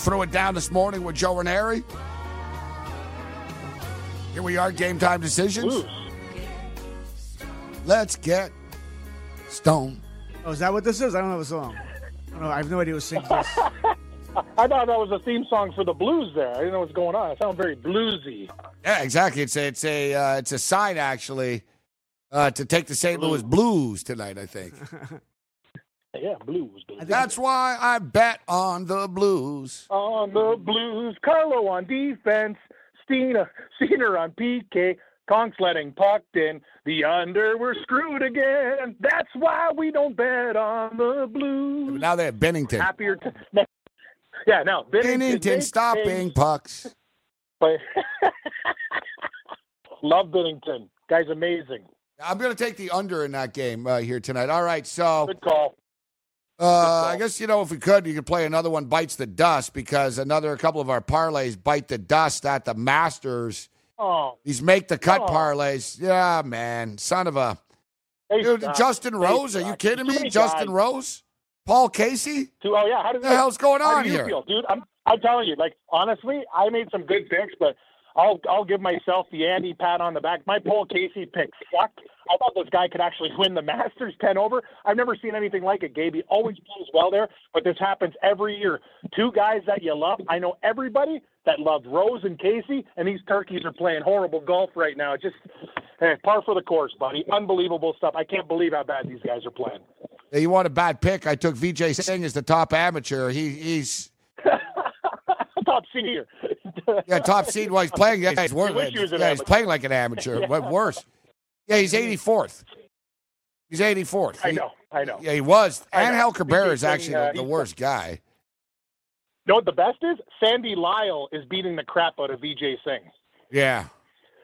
Threw it down this morning with Joe Ranieri. Here we are, game time decisions. Blues. Let's get stoned. Oh, is that what this is? I don't know the song. I don't know. I have no idea who sings this. [laughs] I thought that was a theme song for the blues. There, I didn't know what's going on. It sounded very bluesy. Yeah, exactly. It's a it's a uh, it's a sign actually uh, to take the St. Louis Blues tonight. I think [laughs] Yeah, blues. blues. that's why I bet on the Blues. on the Blues. Carlo on defense. Steena, Steiner on PK. Conk sledding pucked in. The under, we're screwed again. That's why we don't bet on the Blues. Now they have Binnington. Happier. T- yeah, now Binnington, Binnington stopping pucks. But [laughs] love Binnington. Guy's amazing. I'm going to take the under in that game uh, here tonight. All right, so Good call. Uh, I guess you know if we could, you could play another one bites the dust because another couple of our parlays bite the dust at the Masters. Oh, These make the cut Oh. parlays. Yeah, man, son of a they dude. suck. Justin Rose, are you kidding me? Justin guys. Rose, Paul Casey. Oh yeah, how does the hell's going on here? feel, dude? I'm I'm telling you, like honestly, I made some good picks, but I'll I'll give myself the Andy pat on the back. My Paul Casey pick sucked. I thought this guy could actually win the Masters ten over. I've never seen anything like it. Gabe, he always plays well there, but this happens every year. Two guys that you love. I know everybody that loved Rose and Casey, and these turkeys are playing horrible golf right now. Just eh, par for the course, buddy. Unbelievable stuff. I can't believe how bad these guys are playing. You want a bad pick? I took Vijay Singh as the top amateur. He he's [laughs] Top senior. [laughs] yeah top seed. while he's playing. Yeah, he's, he was yeah, he's playing like an amateur. [laughs] What worse? Yeah, he's 84th. He's 84th. I He- know. I know. Yeah, he was. Angel Cabrera is actually uh, the, the worst guy. You know what the best is? Sandy Lyle is beating the crap out of Vijay Singh. Yeah.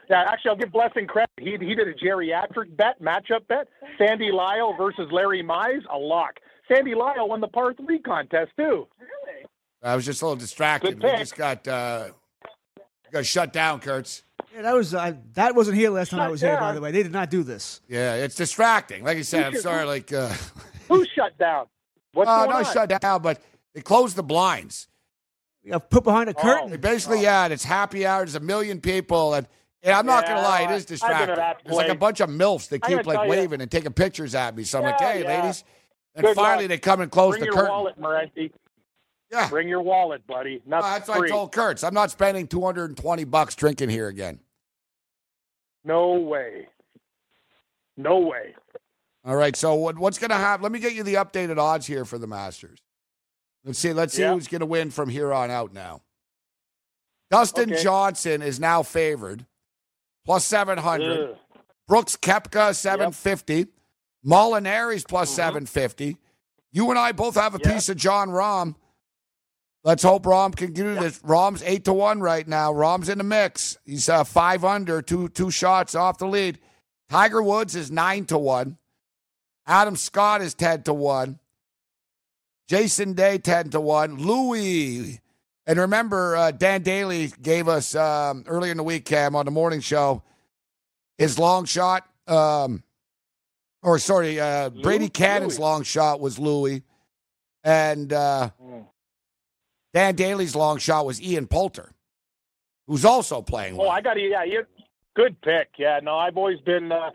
Yeah, actually, I'll give Blessing credit. He he did a geriatric bet, matchup bet. Sandy Lyle versus Larry Mize, a lock. Sandy Lyle won the par three contest too. I was just a little distracted. We just got uh, got shut down, Kurtz. Yeah, that was uh, that wasn't here last time I was here. By the way, they did not do this. Yeah, it's distracting. Like I said, I'm sorry. Like, uh, Who's shut down? What's oh, going no, on? shut down, but they closed the blinds. You got put behind a Oh. curtain. They basically, yeah, it's happy hour. There's a million people, and, and I'm not gonna lie, it is I've been to distracting. that There's like a bunch of milfs that keep like tell ya. waving and taking pictures at me. So I'm like, hey, yeah. ladies. And Good finally, luck. they come and close Bring the your curtain. wallet, Morency. Yeah, Bring your wallet, buddy. Not Oh, that's what. I told Kurtz. I'm not spending 220 bucks drinking here again. No way. No way. All right. So what, what's going to happen? Let me get you the updated odds here for the Masters. Let's see. Let's see Yeah. who's going to win from here on out. Now, Dustin Okay. Johnson is now favored, plus seven hundred. Brooks Koepka seven fifty. Molinari's plus 750. You and I both have a Mm-hmm. Piece of Jon Rahm. Let's hope Rahm can do this. Rahm's eight to one right now. Rahm's in the mix. He's uh, five under, two two shots off the lead. Tiger Woods is nine to one. Adam Scott is ten to one. Jason Day, 10 to 1. Louis. And remember, uh, Dan Daly gave us um, earlier in the week, Cam, on the morning show, his long shot. Um, or, sorry, uh, Brady Cannon's long shot was Louis. And uh, Mm. Dan Daly's long shot was Ian Poulter, who's also playing Oh, well. I got to, yeah, you, good pick. Yeah, no, I've always been. Uh,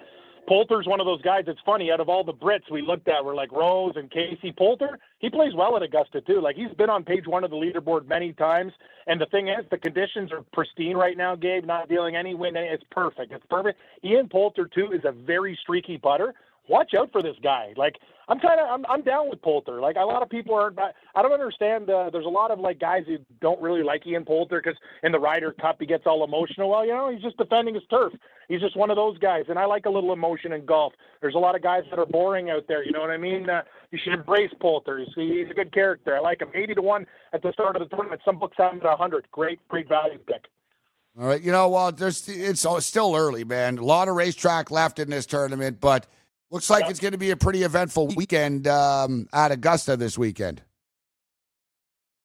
Poulter's one of those guys. It's funny. Out of all the Brits we looked at, we're like Rose and Casey. Poulter, he plays well at Augusta too. Like he's been on page one of the leaderboard many times. And the thing is, the conditions are pristine right now. Gabe, not dealing any wind. It's perfect. It's perfect. Ian Poulter too is a very streaky putter. Watch out for this guy. Like I'm kind of I'm I'm down with Poulter. Like a lot of people aren't. I don't understand. Uh, there's a lot of like guys who don't really like Ian Poulter because in the Ryder Cup he gets all emotional. Well, you know he's just defending his turf. He's just one of those guys, and I like a little emotion in golf. There's a lot of guys that are boring out there. You know what I mean? Uh, you should embrace Poulter. He's, he's a good character. I like him. 80 to one at the start of the tournament. Some books have him at 100. Great, great value pick. All right, you know, well, there's it's still early, man. A lot of racetrack left in this tournament, but looks like it's going to be a pretty eventful weekend um, at Augusta this weekend.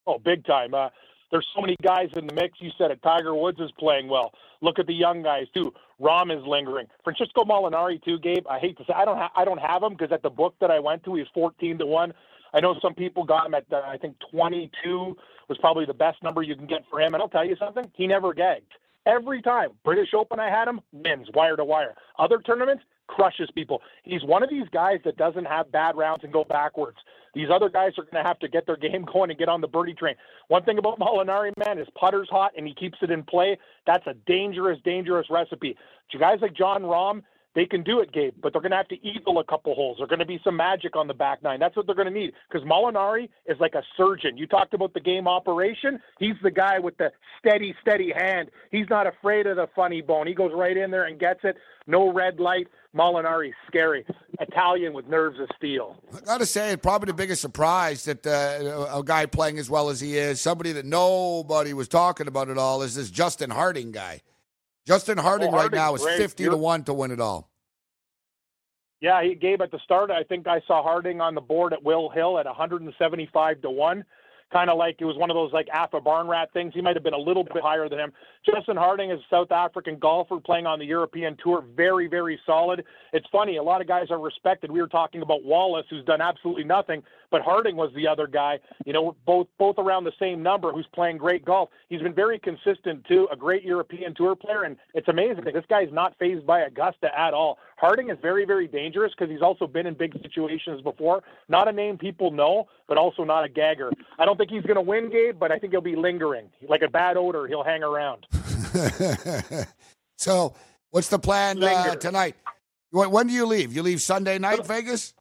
Oh, big time. Uh, there's so many guys in the mix. You said it. Tiger Woods is playing well. Look at the young guys too. Rahm is lingering. Francesco Molinari too. Gabe, I hate to say I don't ha- I don't have him because at the book that I went to, he's 14 to one. I know some people got him at uh, I think 22 was probably the best number you can get for him. And I'll tell you something, he never gagged. Every time British Open I had him wins wire to wire. Other tournaments crushes people. He's one of these guys that doesn't have bad rounds and go backwards. These other guys are going to have to get their game [laughs] going and get on the birdie train. One thing about Molinari, man, his putter's hot and he keeps it in play. That's a dangerous, dangerous recipe. You guys like Jon Rahm, they can do it, Gabe, but they're going to have to eagle a couple holes. There's going to be some magic on the back nine. That's what they're going to need because Molinari is like a surgeon. You talked about the game operation. He's the guy with the steady, steady hand. He's not afraid of the funny bone. He goes right in there and gets it. No red light. Molinari's scary. Italian with nerves of steel. I got to say, probably the biggest surprise that uh, a guy playing as well as he is, somebody that nobody was talking about at all, is this Justin Harding guy. Justin oh, Harding Oh, right now is great. 50 to You're- 1 to win it all. Yeah, he gave at the start. I think I saw Harding on the board at Will Hill at 175 to one. Kind of like it was one of those like Alpha Barn Rat things. He might have been a little bit higher than him. Justin Harding is a South African golfer playing on the European Tour. Very, very solid. It's funny. A lot of guys are respected. We were talking about Wallace, who's done absolutely nothing, but Harding was the other guy. You know, both both around the same number, who's playing great golf. He's been very consistent too. A great European Tour player, and it's amazing. That this guy's not phased by Augusta at all. Harding is very, very dangerous because he's also been in big situations before. Not a name people know, but also not a gagger. I don't think he's going to win, Gabe, but I think he'll be lingering. Like a bad odor, he'll hang around. [laughs] so, what's the plan uh, tonight? When, when do you leave? You leave Sunday night, Vegas?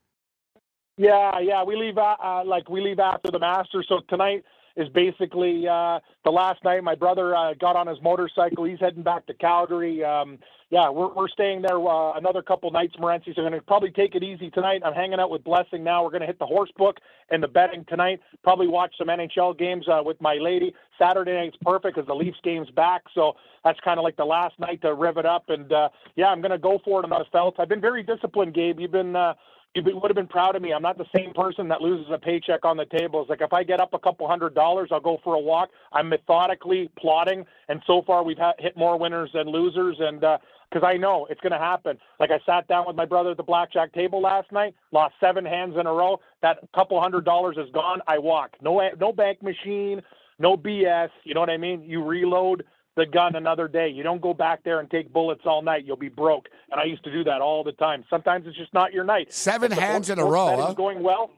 Yeah, yeah, we leave uh, like we leave after the Masters. So tonight is basically uh, the last night. My brother uh, got on his motorcycle. He's heading back to Calgary. Um, yeah, we're we're staying there uh, another couple nights, Morency. So I'm to probably take it easy tonight. I'm hanging out with Blessing now. We're going to hit the horse book and the betting tonight. Probably watch some NHL games uh, with my lady. Saturday night's perfect because the Leafs game's back. So that's kind of like the last night to rev it up. And uh, yeah, I'm going to go for it on the felt. I've been very disciplined, Gabe. You've been. Uh, you would have been proud of me. I'm not the same person that loses a paycheck on the table. It's like if I get up a couple hundred dollars, I'll go for a walk. I'm methodically plotting, and so far we've ha- hit more winners than losers. And uh, because I know it's going to happen. Like I sat down with my brother at the blackjack table last night, lost seven hands in a row. That couple hundred dollars is gone. I walk. No, no bank machine. No BS. You know what I mean? You reload the gun another day. You don't go back there and take bullets all night. You'll be broke. And I used to do that all the time. Sometimes it's just not your night. Seven hands in a row, huh? Going well.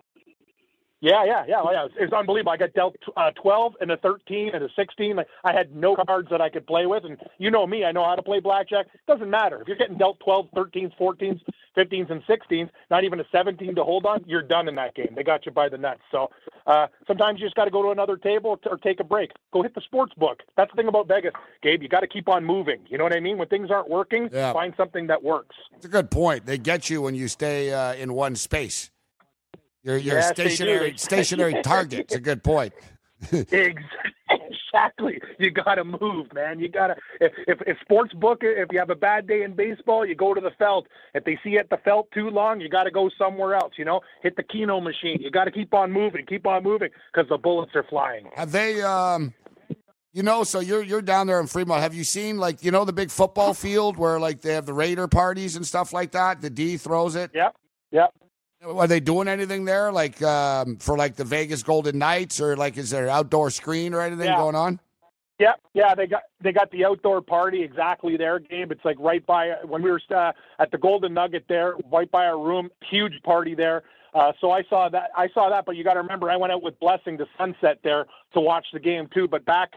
Yeah, yeah, yeah, yeah. It's, it's unbelievable. I got dealt uh, 12 and a 13 and a 16. Like, I had no cards that I could play with, and you know me. I know how to play blackjack. It doesn't matter if you're getting dealt 12, 13s, 14s, 15s, and 16s. Not even a 17 to hold on. You're done in that game. They got you by the nuts. So uh, sometimes you just got to go to another table or take a break. Go hit the sports book. That's the thing about Vegas, Gabe. You got to keep on moving. You know what I mean? When things aren't working, Yeah. find something that works. It's a good point. They get you when you stay uh, in one space. You're, you're Yes, stationary stationary [laughs] target. It's a good point. [laughs] Ex- exactly. You got to move, man. You got to. If, if if sports book, if you have a bad day in baseball, you go to the felt. If they see you at the felt too long, you got to go somewhere else. You know, hit the Keno machine. You got to keep on moving, keep on moving, because the bullets are flying. Have they? Um, you know, so you're you're down there in Fremont. Have you seen like you know the big football field where like they have the Raider parties and stuff like that? The D throws it. Yep. Yep. Are they doing anything there, like um, for like the Vegas Golden Knights, or like is there outdoor screen or anything Yeah. going on? Yeah, yeah, they got they got the outdoor party exactly their game. It's like right by when we were uh, at the Golden Nugget there, right by our room. Huge party there. Uh, so I saw that. I saw that, but you got to remember, I went out with Blessing to Sunset there to watch the game too. But back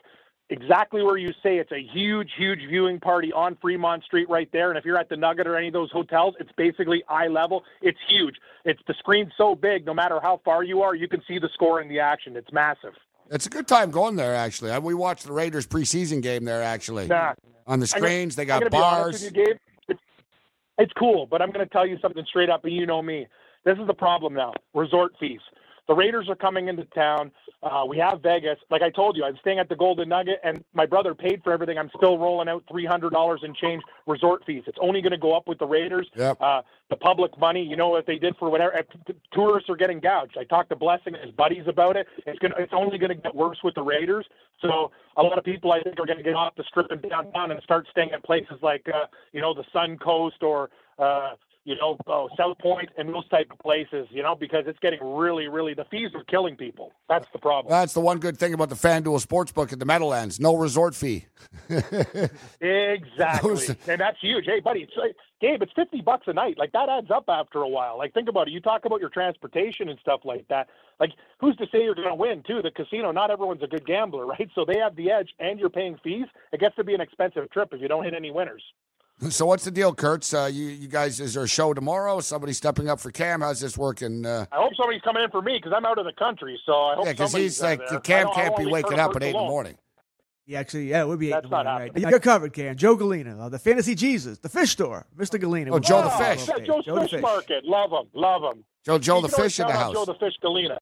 exactly where you say, it's a huge, huge viewing party on Fremont Street right there. And if you're at the Nugget or any of those hotels, it's basically eye level. It's huge. It's the screen's so big, no matter how far you are, you can see the score and the action. It's massive. It's a good time going there. Actually, we watched the Raiders preseason game there. Actually, Nah. on the screens, they got gonna be honest bars. you, Gabe. It's, it's cool, but I'm going to tell you something straight up, and you know me. This is the problem now. Resort fees. The Raiders are coming into town. Uh, we have Vegas. Like I told you, I'm staying at the Golden Nugget, and my brother paid for everything. I'm still rolling out $300 in change resort fees. It's only going to go up with the Raiders. Yep. Uh, the public money, you know what they did for whatever. uh, Tourists are getting gouged. I talked to Blessing and his buddies about it. It's going it's only going to get worse with the Raiders. So a lot of people, I think, are going to get off the strip and downtown and start staying at places like, uh, you know, the Sun Coast or, uh, you know, uh, South Point and those type of places. You know, because it's getting really, really the fees are killing people. That's the problem. That's the one good thing about the FanDuel Sportsbook at the Meadowlands. No resort fee. [laughs] Exactly, and that's huge. Hey, buddy, it's like, Gabe, it's fifty bucks a night. Like that adds up after a while. Like think about it. You talk about your transportation and stuff like that. Like who's to say you're going to win too? The casino. Not everyone's a good gambler, [laughs] right? So they have the edge, and you're paying fees. It gets to be an expensive trip if you don't hit any winners. So what's the deal, Kurtz? Uh, you you guys, is there a show tomorrow? Somebody stepping up for Cam? How's this working? Uh, I hope somebody's coming in for me because I'm out of the country. So I hope yeah, because he's like there. Cam can't be waking Kurt up at eight in the morning. Yeah, actually, yeah, it would be. That's eight not in the morning, happening. right? You're covered, Cam. Joe Galena, uh, the Fantasy Jesus, the Fish Store, Mr. Galena. Oh, Joe the the Fish. Yeah, Joe's Joe Fish, Fish. Market. Love him. Love him. Joe Joe the fish in the house. Joe the Fish Galena.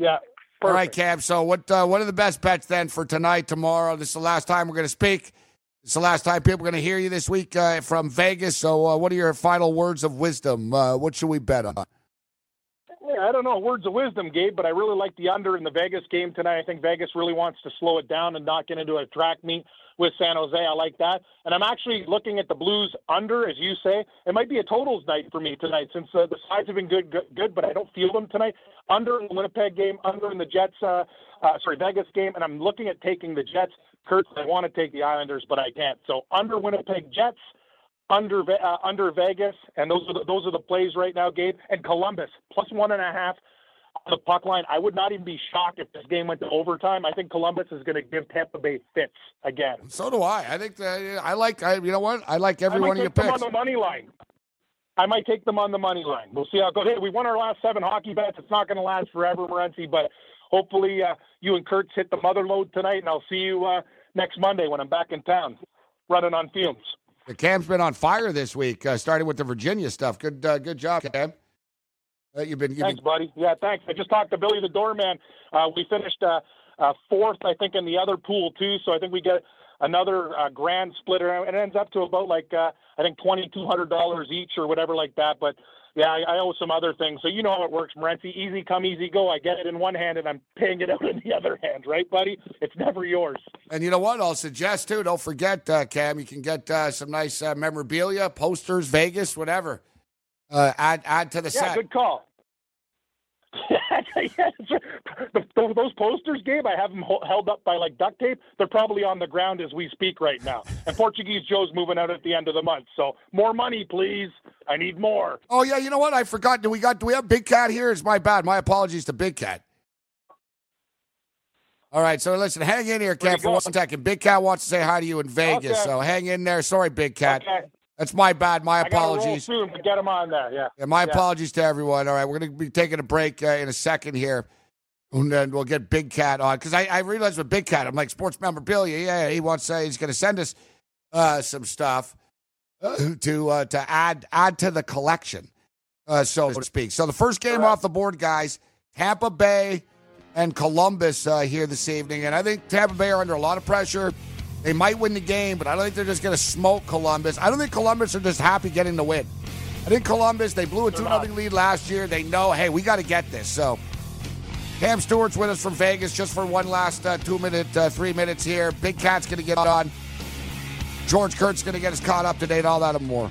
Yeah. All right, perfect. Cam. So what uh, what are the best bets then for tonight, tomorrow? This is the last time we're going to speak. It's the last time people are going to hear you this week uh, from Vegas. So uh, what are your final words of wisdom? Uh, what should we bet on? I don't know words of wisdom, Gabe, but I really like the under in the Vegas game tonight. I think Vegas really wants to slow it down and not get into a track meet with San Jose. I like that, and I'm actually looking at the Blues under, as you say. It might be a totals night for me tonight since uh, the sides have been good, good, good, but I don't feel them tonight. Under in the Winnipeg game, under in the Jets, uh, uh, sorry, Vegas game, and I'm looking at taking the Jets. Kurt, I want to take the Islanders, but I can't. So under Winnipeg Jets under uh, under Vegas, and those are the, those are the plays right now, Gabe. And Columbus plus one and a half on the puck line. I would not even be shocked if this game went to overtime. I think Columbus is going to give Tampa Bay fits again. So do I. I think that, I like. I, you know what? I like every I might one of your them picks. on the money line. I might take them on the money line. We'll see how it goes. Hey, we won our last seven hockey bets. It's not going to last forever, Morency, but hopefully uh, you and Kurtz hit the mother load tonight, and I'll see you uh, next Monday when I'm back in town, running on fumes. The Cam's been on fire this week, uh, starting with the Virginia stuff. Good, uh, good job, Cam. Uh, you've been, you've Thanks, buddy. Yeah, thanks. I just talked to Billy the doorman. Uh, we finished uh, uh, fourth, I think, in the other pool too. So I think we get another uh, grand splitter, and it ends up to about like uh, I think twenty two hundred dollars each or whatever like that. But yeah, I, I owe some other things. So you know how it works, Morency. Easy come, easy go. I get it in one hand, and I'm paying it out in the other hand, right, buddy? It's never yours. And you know what? I'll suggest too. Don't forget, uh, Cam. You can get uh, some nice uh, memorabilia, posters, Vegas, whatever. Uh, add add to the Yeah, set. good call. Yeah, [laughs] the- those- those posters, Gabe, I have them held up by like duct tape. They're probably on the ground as we speak right now. And Portuguese Joe's moving out at the end of the month. So more money, please. I need more. Oh yeah, you know what? I forgot. Do we got? Do we have Big Cat here? It's my bad. My apologies to Big Cat. All right, so listen, hang in here, Cat, for one second. Big Cat wants to say hi to you in Vegas, Okay. so hang in there. Sorry, Big Cat. Okay. That's my bad. My apologies. soon, but get him on there. Yeah. Yeah, my Yeah. apologies to everyone. All right, we're going to be taking a break uh, in a second here. And then we'll get Big Cat on. Because I, I realized with Big Cat, I'm like, sports memorabilia. Yeah, he wants uh, he's going to send us uh, some stuff uh, to uh, to add add to the collection, uh, so to speak. So the first game off the board, guys Tampa Bay and Columbus uh, here this evening. And I think Tampa Bay are under a lot of pressure. They might win the game, but I don't think they're just going to smoke Columbus. I don't think Columbus are just happy getting the win. I think Columbus, they blew a 2 0 lead last year. They know, hey, we got to get this. So Cam Stewart's with us from Vegas just for one last uh, two minute, uh, three minutes here. Big Cat's going to get on. George Kurtz going to get us caught up to date, all that and more.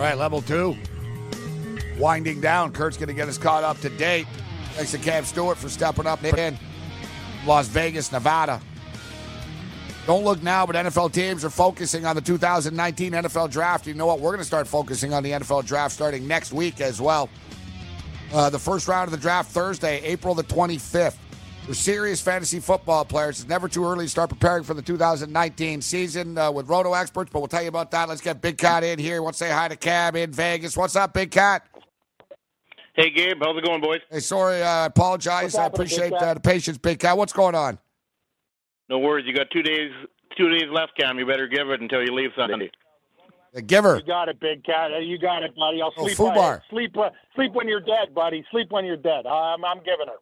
All right, level two. Winding down. Kurt's going to get us caught up to date. Thanks to Cam Stewart for stepping up in Las Vegas, Nevada. Don't look now, but NFL teams are focusing on the 2019 NFL draft. You know what? We're going to start focusing on the NFL draft starting next week as well. Uh, the first round of the draft Thursday, April the 25th. For serious fantasy football players, it's never too early to start preparing for the 2019 season uh, with Roto experts, but we'll tell you about that. Let's get Big Cat in here. Want to say hi to Cam in Vegas. What's up, Big Cat? Hey, Gabe. How's it going, boys? Hey, sorry, uh, I apologize. I appreciate uh, the patience, Big Cat. What's going on? No worries. You got two days, two days left, Cam. You better give it until you leave Sunday. The giver. You got it, big cat. You got it, buddy. I'll Oh, sleep. Fubar. sleep. Uh, sleep when you're dead, buddy. Sleep when you're dead. I'm, I'm giving her.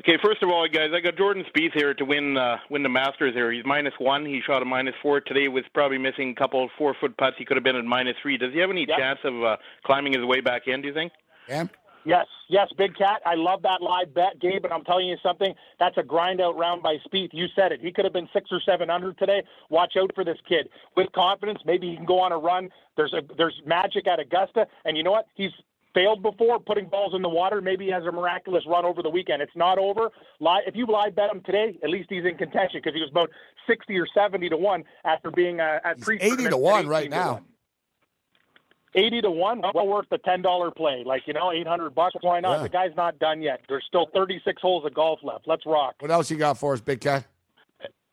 Okay, first of all, guys, I got Jordan Spieth here to win uh, win the Masters here. He's minus one. He shot a minus four today. Was probably missing a couple four foot putts. He could have been at minus three. Does he have any Yep. chance of uh, climbing his way back in? Do you think? Cam? Yes, yes, Big Cat. I love that live bet, Gabe. And I'm telling you something. That's a grind out round by Spieth. You said it. He could have been six or seven under today. Watch out for this kid. With confidence, maybe he can go on a run. There's a there's magic at Augusta, and you know what? He's failed before putting balls in the water. Maybe he has a miraculous run over the weekend. It's not over. Lie, if you live bet him today, at least he's in contention because he was about sixty or seventy to one after being uh, at pre 80 to 1 right now. 80 to 1 well worth the $10 play like you know 800 bucks why not Yeah. the guy's not done yet there's still 36 holes of golf left let's rock What else you got for us, Big Cat?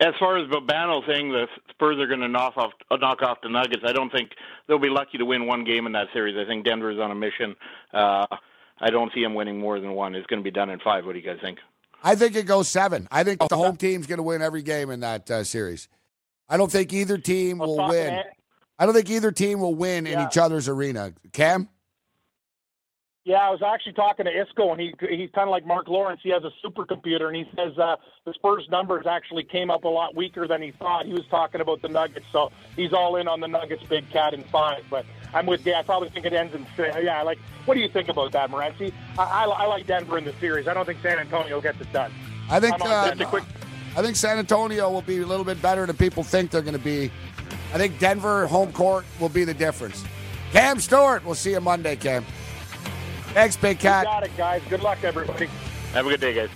As far as Babano saying the Spurs are going to knock off uh, knock off the Nuggets, I don't think they'll be lucky to win one game in that series. I think Denver's on a mission. Uh, I don't see them winning more than one. It's going to be done in five. What do you guys think? I think it goes seven. I think the home team's going to win every game in that uh, series. I don't think either team will win. I don't think either team will win in Yeah. each other's arena. Cam? Yeah i was actually talking to Iskoe and he he's kind of like Marc Lawrence he has a supercomputer and he says uh the spurs numbers actually came up a lot weaker than he thought he was talking about the nuggets so he's all in on the nuggets big cat in five but i'm with Dave. i probably think it ends in six yeah like what do you think about that morency I, I, I like denver in the series i don't think san antonio gets it done I think uh, quick I think San Antonio will be a little bit better than people think they're going to be. I think Denver home court will be the difference. Cam Stewart, we'll see you Monday, Cam. Thanks, Big You Cat. got it guys good luck everybody Have a good day, guys.